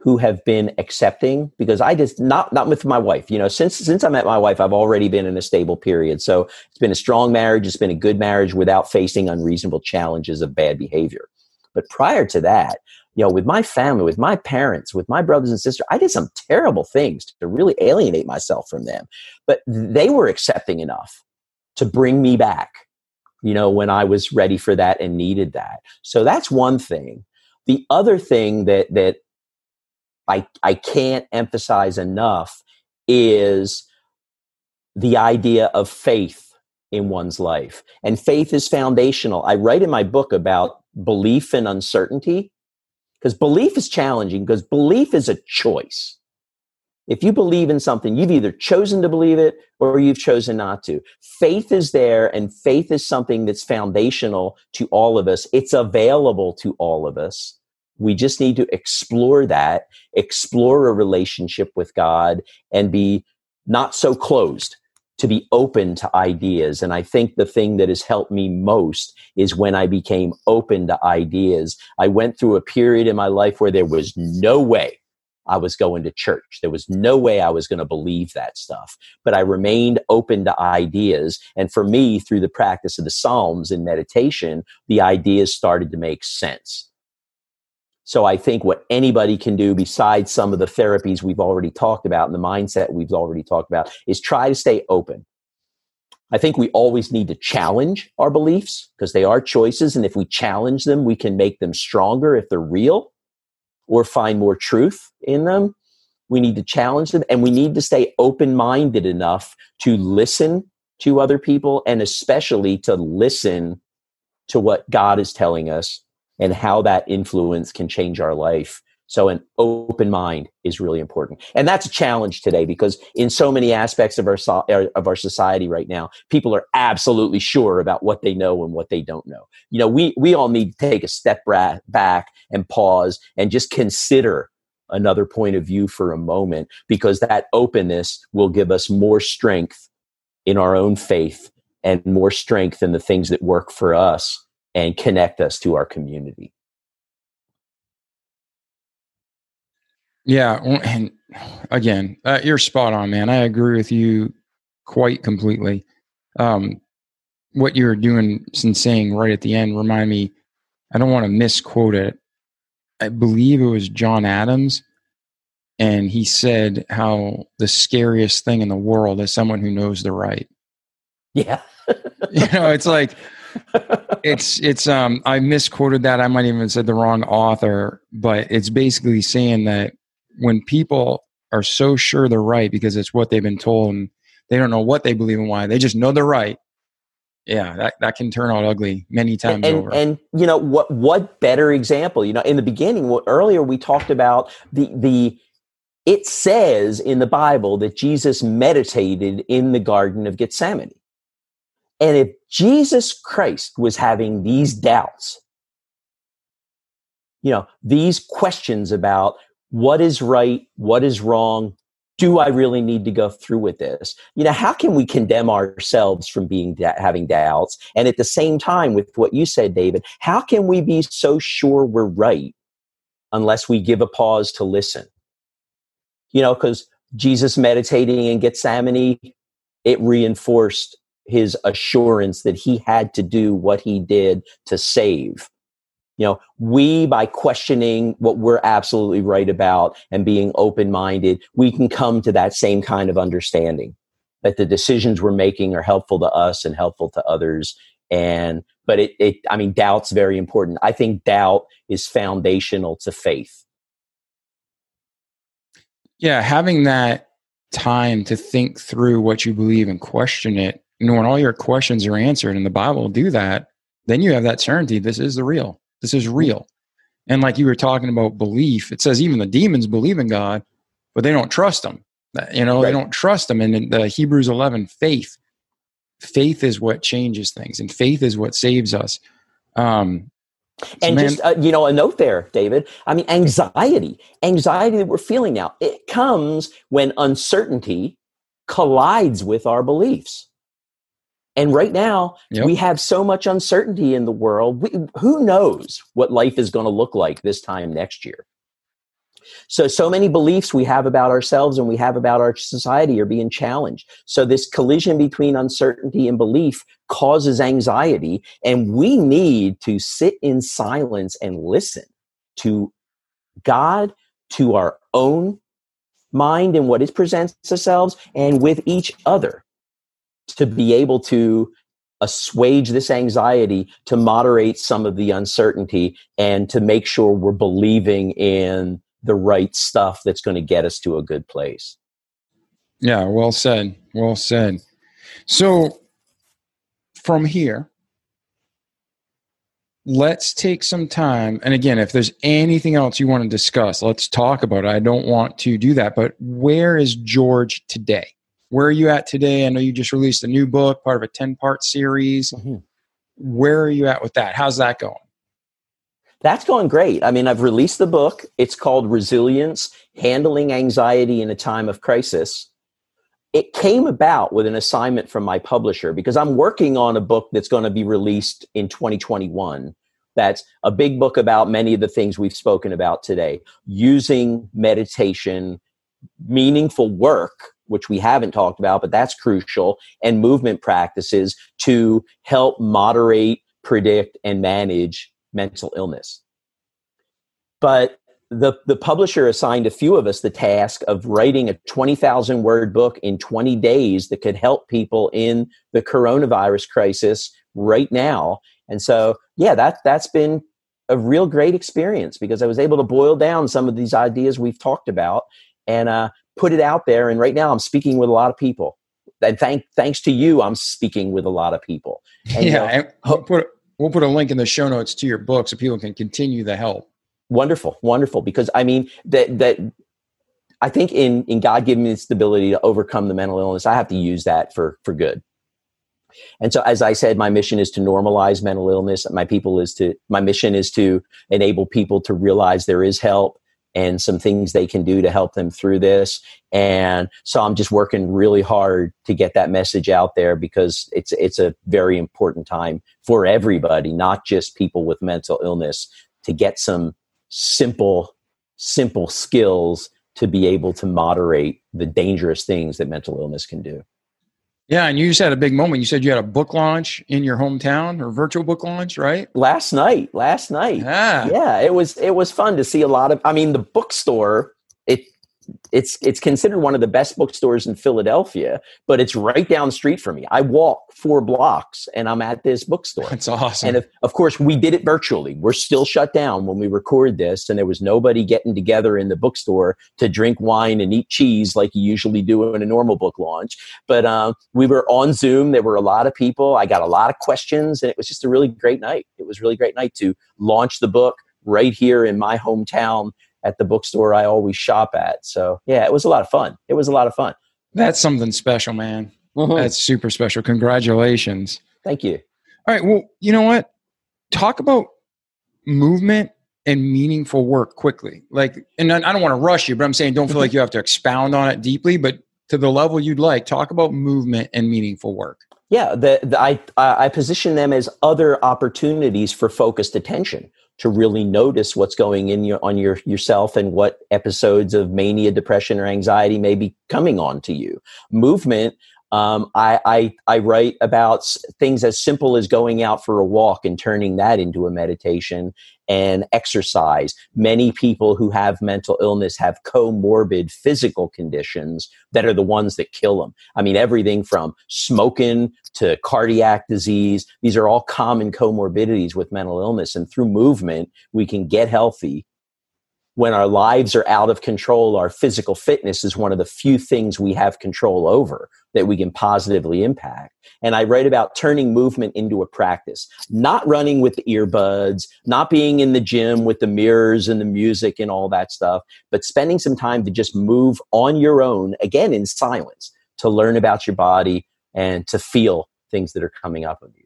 who have been accepting because I just not not with my wife. You know, since since I met my wife, I've already been in a stable period. So it's been a strong marriage. It's been a good marriage without facing unreasonable challenges of bad behavior. But prior to that, you know, with my family, with my parents, with my brothers and sisters, I did some terrible things to really alienate myself from them. But they were accepting enough to bring me back, you know, when I was ready for that and needed that. So that's one thing. The other thing that that I I can't emphasize enough is the idea of faith in one's life. And faith is foundational. I write in my book about belief and uncertainty because belief is challenging because belief is a choice. If you believe in something, you've either chosen to believe it or you've chosen not to. Faith is there, and faith is something that's foundational to all of us. It's available to all of us. We just need to explore that, explore a relationship with God, and be not so closed to be open to ideas. And I think the thing that has helped me most is when I became open to ideas. I went through a period in my life where there was no way I was going to church. There was no way I was going to believe that stuff. But I remained open to ideas. And for me, through the practice of the Psalms and meditation, the ideas started to make sense. So I think what anybody can do besides some of the therapies we've already talked about and the mindset we've already talked about is try to stay open. I think we always need to challenge our beliefs because they are choices. And if we challenge them, we can make them stronger if they're real or find more truth in them. We need to challenge them and we need to stay open minded enough to listen to other people and especially to listen to what God is telling us and how that influence can change our life. So an open mind is really important. And that's a challenge today because in so many aspects of our so- uh, of our society right now, people are absolutely sure about what they know and what they don't know. You know, we we all need to take a step back and pause and just consider another point of view for a moment because that openness will give us more strength in our own faith and more strength in the things that work for us and connect us to our community. Yeah, and again, uh, you're spot on, man. I agree with you quite completely. Um, what you're doing and saying right at the end remind me. I don't want to misquote it. I believe it was John Adams, and he said how the scariest thing in the world is someone who knows the right. Yeah, you know, it's like it's it's um I misquoted that. I might even said the wrong author, but it's basically saying that when people are so sure they're right because it's what they've been told and they don't know what they believe and why, they just know they're right. Yeah, that, that can turn out ugly many times and, over. And you know what what better example? You know, in the beginning, what, earlier we talked about the the it says in the Bible that Jesus meditated in the Garden of Gethsemane. And if Jesus Christ was having these doubts, you know, these questions about what is right, what is wrong, do I really need to go through with this? You know, how can we condemn ourselves from being having doubts? And at the same time, with what you said, David, how can we be so sure we're right unless we give a pause to listen? You know, because Jesus meditating in Gethsemane, it reinforced his assurance that he had to do what he did to save. You know, we, by questioning what we're absolutely right about and being open minded, we can come to that same kind of understanding that the decisions we're making are helpful to us and helpful to others. And, but it, it, I mean, doubt's very important. I think doubt is foundational to faith. Yeah, having that time to think through what you believe and question it know, when all your questions are answered and the Bible do that, then you have that certainty this is the real. This is real. And like you were talking about belief, it says even the demons believe in God, but they don't trust him. You know, right. they don't trust him. And in the Hebrews 11, faith, faith is what changes things and faith is what saves us. Um, so and man, just uh, you know a note there david i mean anxiety anxiety that we're feeling now it comes when uncertainty collides with our beliefs and right now, yep. we have so much uncertainty in the world. We, who knows what life is going to look like this time next year? So, so many beliefs we have about ourselves and we have about our society are being challenged. So, this collision between uncertainty and belief causes anxiety, and we need to sit in silence and listen to God, to our own mind and what it presents ourselves, and with each other to be able to assuage this anxiety, to moderate some of the uncertainty, and to make sure we're believing in the right stuff that's going to get us to a good place. Yeah, well said. Well said. So from here, let's take some time. And again, if there's anything else you want to discuss, let's talk about it. I don't want to do that, but where is George today? Where are you at today? I know you just released a new book, part of a 10 part series. Mm-hmm. Where are you at with that? How's that going? That's going great. I mean, I've released the book. It's called Resilience Handling Anxiety in a Time of Crisis it came about with an assignment from my publisher because I'm working on a book that's going to be released in 2021. That's a big book about many of the things we've spoken about today, using meditation, meaningful work, which we haven't talked about, but that's crucial, and movement practices to help moderate, predict, and manage mental illness. But the, the publisher assigned a few of us the task of writing a 20,000 word book in 20 days that could help people in the coronavirus crisis right now. And so, yeah, that, that's been a real great experience because I was able to boil down some of these ideas we've talked about and uh, put it out there. And right now I'm speaking with a lot of people. And thank, thanks to you, I'm speaking with a lot of people. And, yeah, you know, we'll, put, we'll put a link in the show notes to your book so people can continue the help wonderful wonderful because i mean that that i think in in god giving me this ability to overcome the mental illness i have to use that for for good and so as i said my mission is to normalize mental illness my people is to my mission is to enable people to realize there is help and some things they can do to help them through this and so i'm just working really hard to get that message out there because it's it's a very important time for everybody not just people with mental illness to get some simple, simple skills to be able to moderate the dangerous things that mental illness can do. Yeah, and you just had a big moment. You said you had a book launch in your hometown or virtual book launch, right? Last night, last night. Yeah. Yeah, it was it was fun to see a lot of I mean the bookstore it's it's considered one of the best bookstores in Philadelphia, but it's right down the street from me. I walk four blocks and I'm at this bookstore. That's awesome. And if, of course, we did it virtually. We're still shut down when we record this, and there was nobody getting together in the bookstore to drink wine and eat cheese like you usually do in a normal book launch. But um, we were on Zoom. There were a lot of people. I got a lot of questions, and it was just a really great night. It was really great night to launch the book right here in my hometown at the bookstore I always shop at. So yeah, it was a lot of fun. It was a lot of fun. That's something special, man. Mm-hmm. That's super special. Congratulations. Thank you. All right. Well, you know what? Talk about movement and meaningful work quickly. Like, and I don't want to rush you, but I'm saying don't feel like you have to expound on it deeply, but to the level you'd like, talk about movement and meaningful work. Yeah, the, the, I I position them as other opportunities for focused attention to really notice what's going in your on your yourself and what episodes of mania, depression, or anxiety may be coming on to you. Movement um, I, I, I write about things as simple as going out for a walk and turning that into a meditation and exercise. Many people who have mental illness have comorbid physical conditions that are the ones that kill them. I mean, everything from smoking to cardiac disease. These are all common comorbidities with mental illness. And through movement, we can get healthy when our lives are out of control, our physical fitness is one of the few things we have control over that we can positively impact. And I write about turning movement into a practice, not running with the earbuds, not being in the gym with the mirrors and the music and all that stuff, but spending some time to just move on your own, again in silence, to learn about your body and to feel things that are coming up of you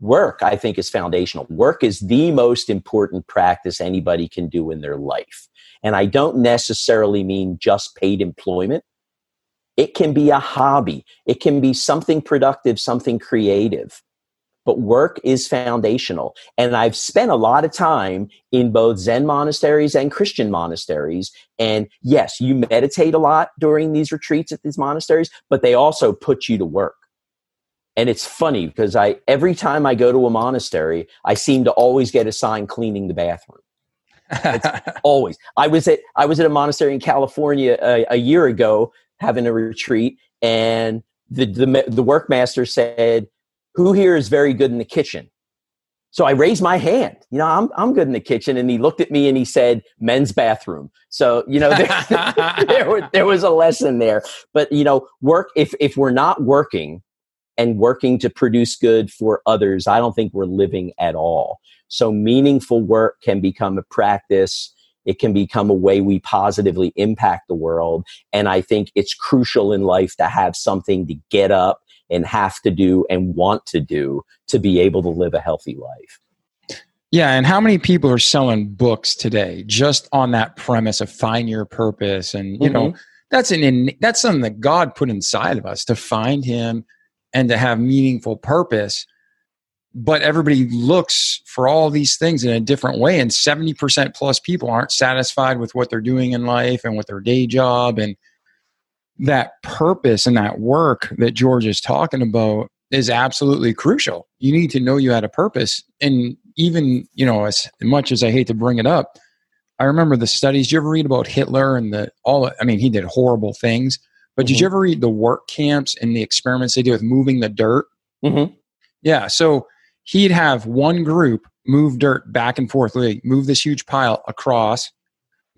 work i think is foundational. Work is the most important practice anybody can do in their life. And i don't necessarily mean just paid employment. It can be a hobby. It can be something productive something creative. But work is foundational. And i've spent a lot of time in both zen monasteries and christian monasteries. And yes you meditate a lot during these retreats at these monasteries but they also put you to work and it's funny because I every time I go to a monastery, I seem to always get assigned cleaning the bathroom. always. I was at I was at a monastery in California a, a year ago having a retreat, and the, the the workmaster said, "Who here is very good in the kitchen?" So I raised my hand. You know, I'm I'm good in the kitchen, and he looked at me and he said, "Men's bathroom." So you know, there, there, was, there was a lesson there. But you know, work if if we're not working and working to produce good for others, I don't think we're living at all. So meaningful work can become a practice. It can become a way we positively impact the world. And I think it's crucial in life to have something to get up and have to do and want to do to be able to live a healthy life. Yeah, and how many people are selling books today just on that premise of find your purpose and you mm-hmm. know that's an in, that's something that God put inside of us to find him and to have meaningful purpose but everybody looks for all these things in a different way and 70% plus people aren't satisfied with what they're doing in life and with their day job and that purpose and that work that george is talking about is absolutely crucial. You need to know you had a purpose and even you know as much as i hate to bring it up i remember the studies. You ever read about hitler and the all i mean he did horrible things but mm-hmm. did you ever read the work camps and the experiments they did with moving the dirt mm-hmm. yeah so he'd have one group move dirt back and forth, like move this huge pile across,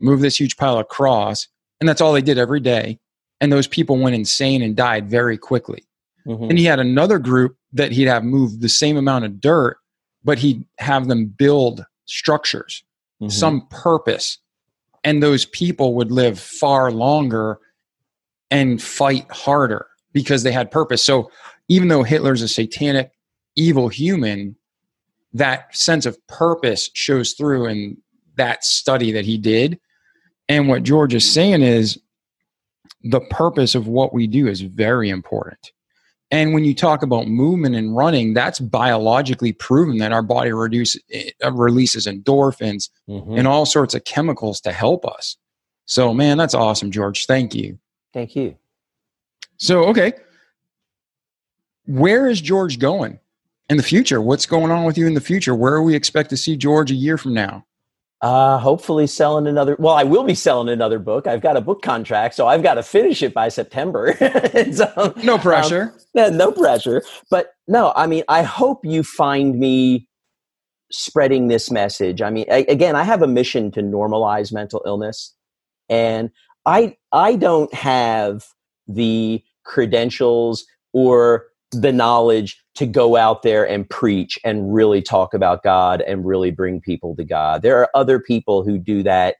move this huge pile across, and that's all they did every day. And those people went insane and died very quickly. Mm-hmm. And he had another group that he'd have move the same amount of dirt, but he'd have them build structures, mm-hmm. some purpose. And those people would live far longer and fight harder because they had purpose. So even though Hitler's a satanic evil human, that sense of purpose shows through in that study that he did. And what George is saying is the purpose of what we do is very important. And when you talk about movement and running, that's biologically proven that our body reduce, uh, releases endorphins mm-hmm. and all sorts of chemicals to help us. So, man, that's awesome, George. Thank you. Thank you. So, okay. Where is George going? in the future? What's going on with you in the future? Where are we expect to see George a year from now? Uh, hopefully selling another. Well, I will be selling another book. I've got a book contract, so I've got to finish it by September. so, no pressure. Um, no pressure. But no, I mean, I hope you find me spreading this message. I mean, I, again, I have a mission to normalize mental illness, and I I don't have the credentials or the knowledge to go out there and preach and really talk about God and really bring people to God. There are other people who do that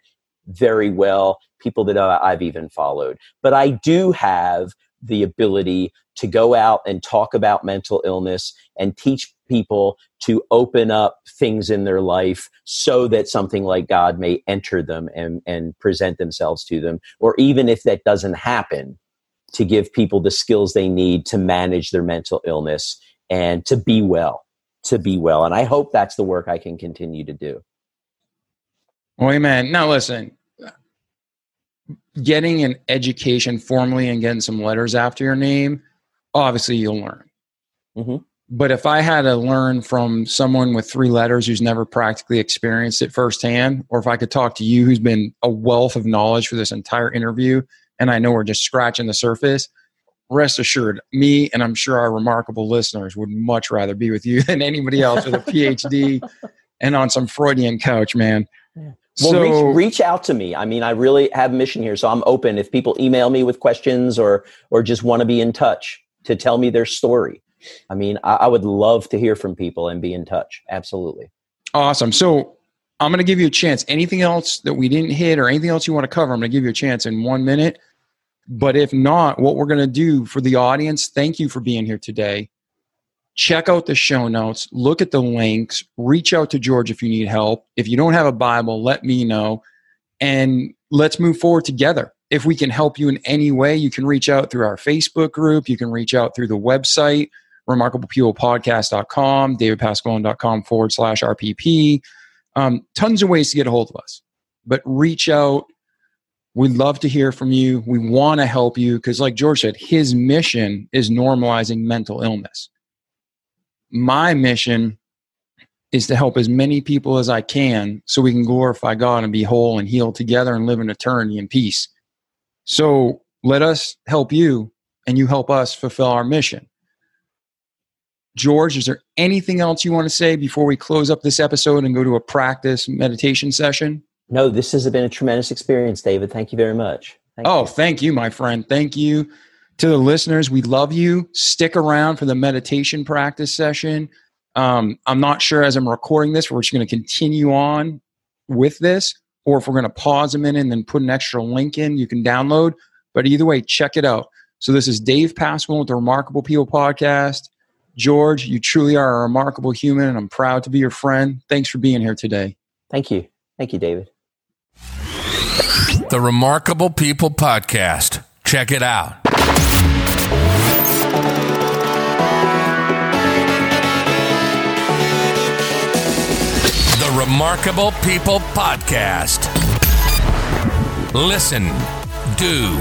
very well, people that I've even followed. But I do have the ability to go out and talk about mental illness and teach people to open up things in their life so that something like God may enter them and, and present themselves to them. Or even if that doesn't happen, to give people the skills they need to manage their mental illness and to be well, to be well. And I hope that's the work I can continue to do. Well, amen. Now, listen, getting an education formally and getting some letters after your name, obviously you'll learn. Mm-hmm. But if I had to learn from someone with three letters who's never practically experienced it firsthand, or if I could talk to you who's been a wealth of knowledge for this entire interview, and I know we're just scratching the surface, rest assured, me and I'm sure our remarkable listeners would much rather be with you than anybody else with a PhD and on some Freudian couch, man. Yeah. Well, so, reach, reach out to me. I mean, I really have a mission here, so I'm open. If people email me with questions or or just want to be in touch to tell me their story, I mean, I, I would love to hear from people and be in touch. Absolutely. Awesome. So I'm going to give you a chance. Anything else that we didn't hit or anything else you want to cover, I'm going to give you a chance in one minute. But if not, what we're going to do for the audience, thank you for being here today. Check out the show notes, look at the links, reach out to George if you need help. If you don't have a Bible, let me know, and let's move forward together. If we can help you in any way, you can reach out through our Facebook group, you can reach out through the website, remarkablepeoplepodcast.com, davidpasqualone.com forward slash RPP. Um, tons of ways to get a hold of us, but reach out We'd love to hear from you. We want to help you because, like George said, his mission is normalizing mental illness. My mission is to help as many people as I can so we can glorify God and be whole and healed together and live in eternity in peace. So let us help you and you help us fulfill our mission. George, is there anything else you want to say before we close up this episode and go to a practice meditation session? No, this has been a tremendous experience, David. Thank you very much. Thank oh, you. thank you, my friend. Thank you to the listeners. We love you. Stick around for the meditation practice session. Um, I'm not sure as I'm recording this, we're just going to continue on with this, or if we're going to pause a minute and then put an extra link in you can download. But either way, check it out. So this is Dave Pasqualone with the Remarkable People podcast. George, you truly are a remarkable human, and I'm proud to be your friend. Thanks for being here today. Thank you. Thank you, David. The Remarkable People podcast. Check it out. The Remarkable People podcast. Listen, do,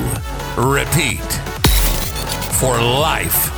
repeat for life.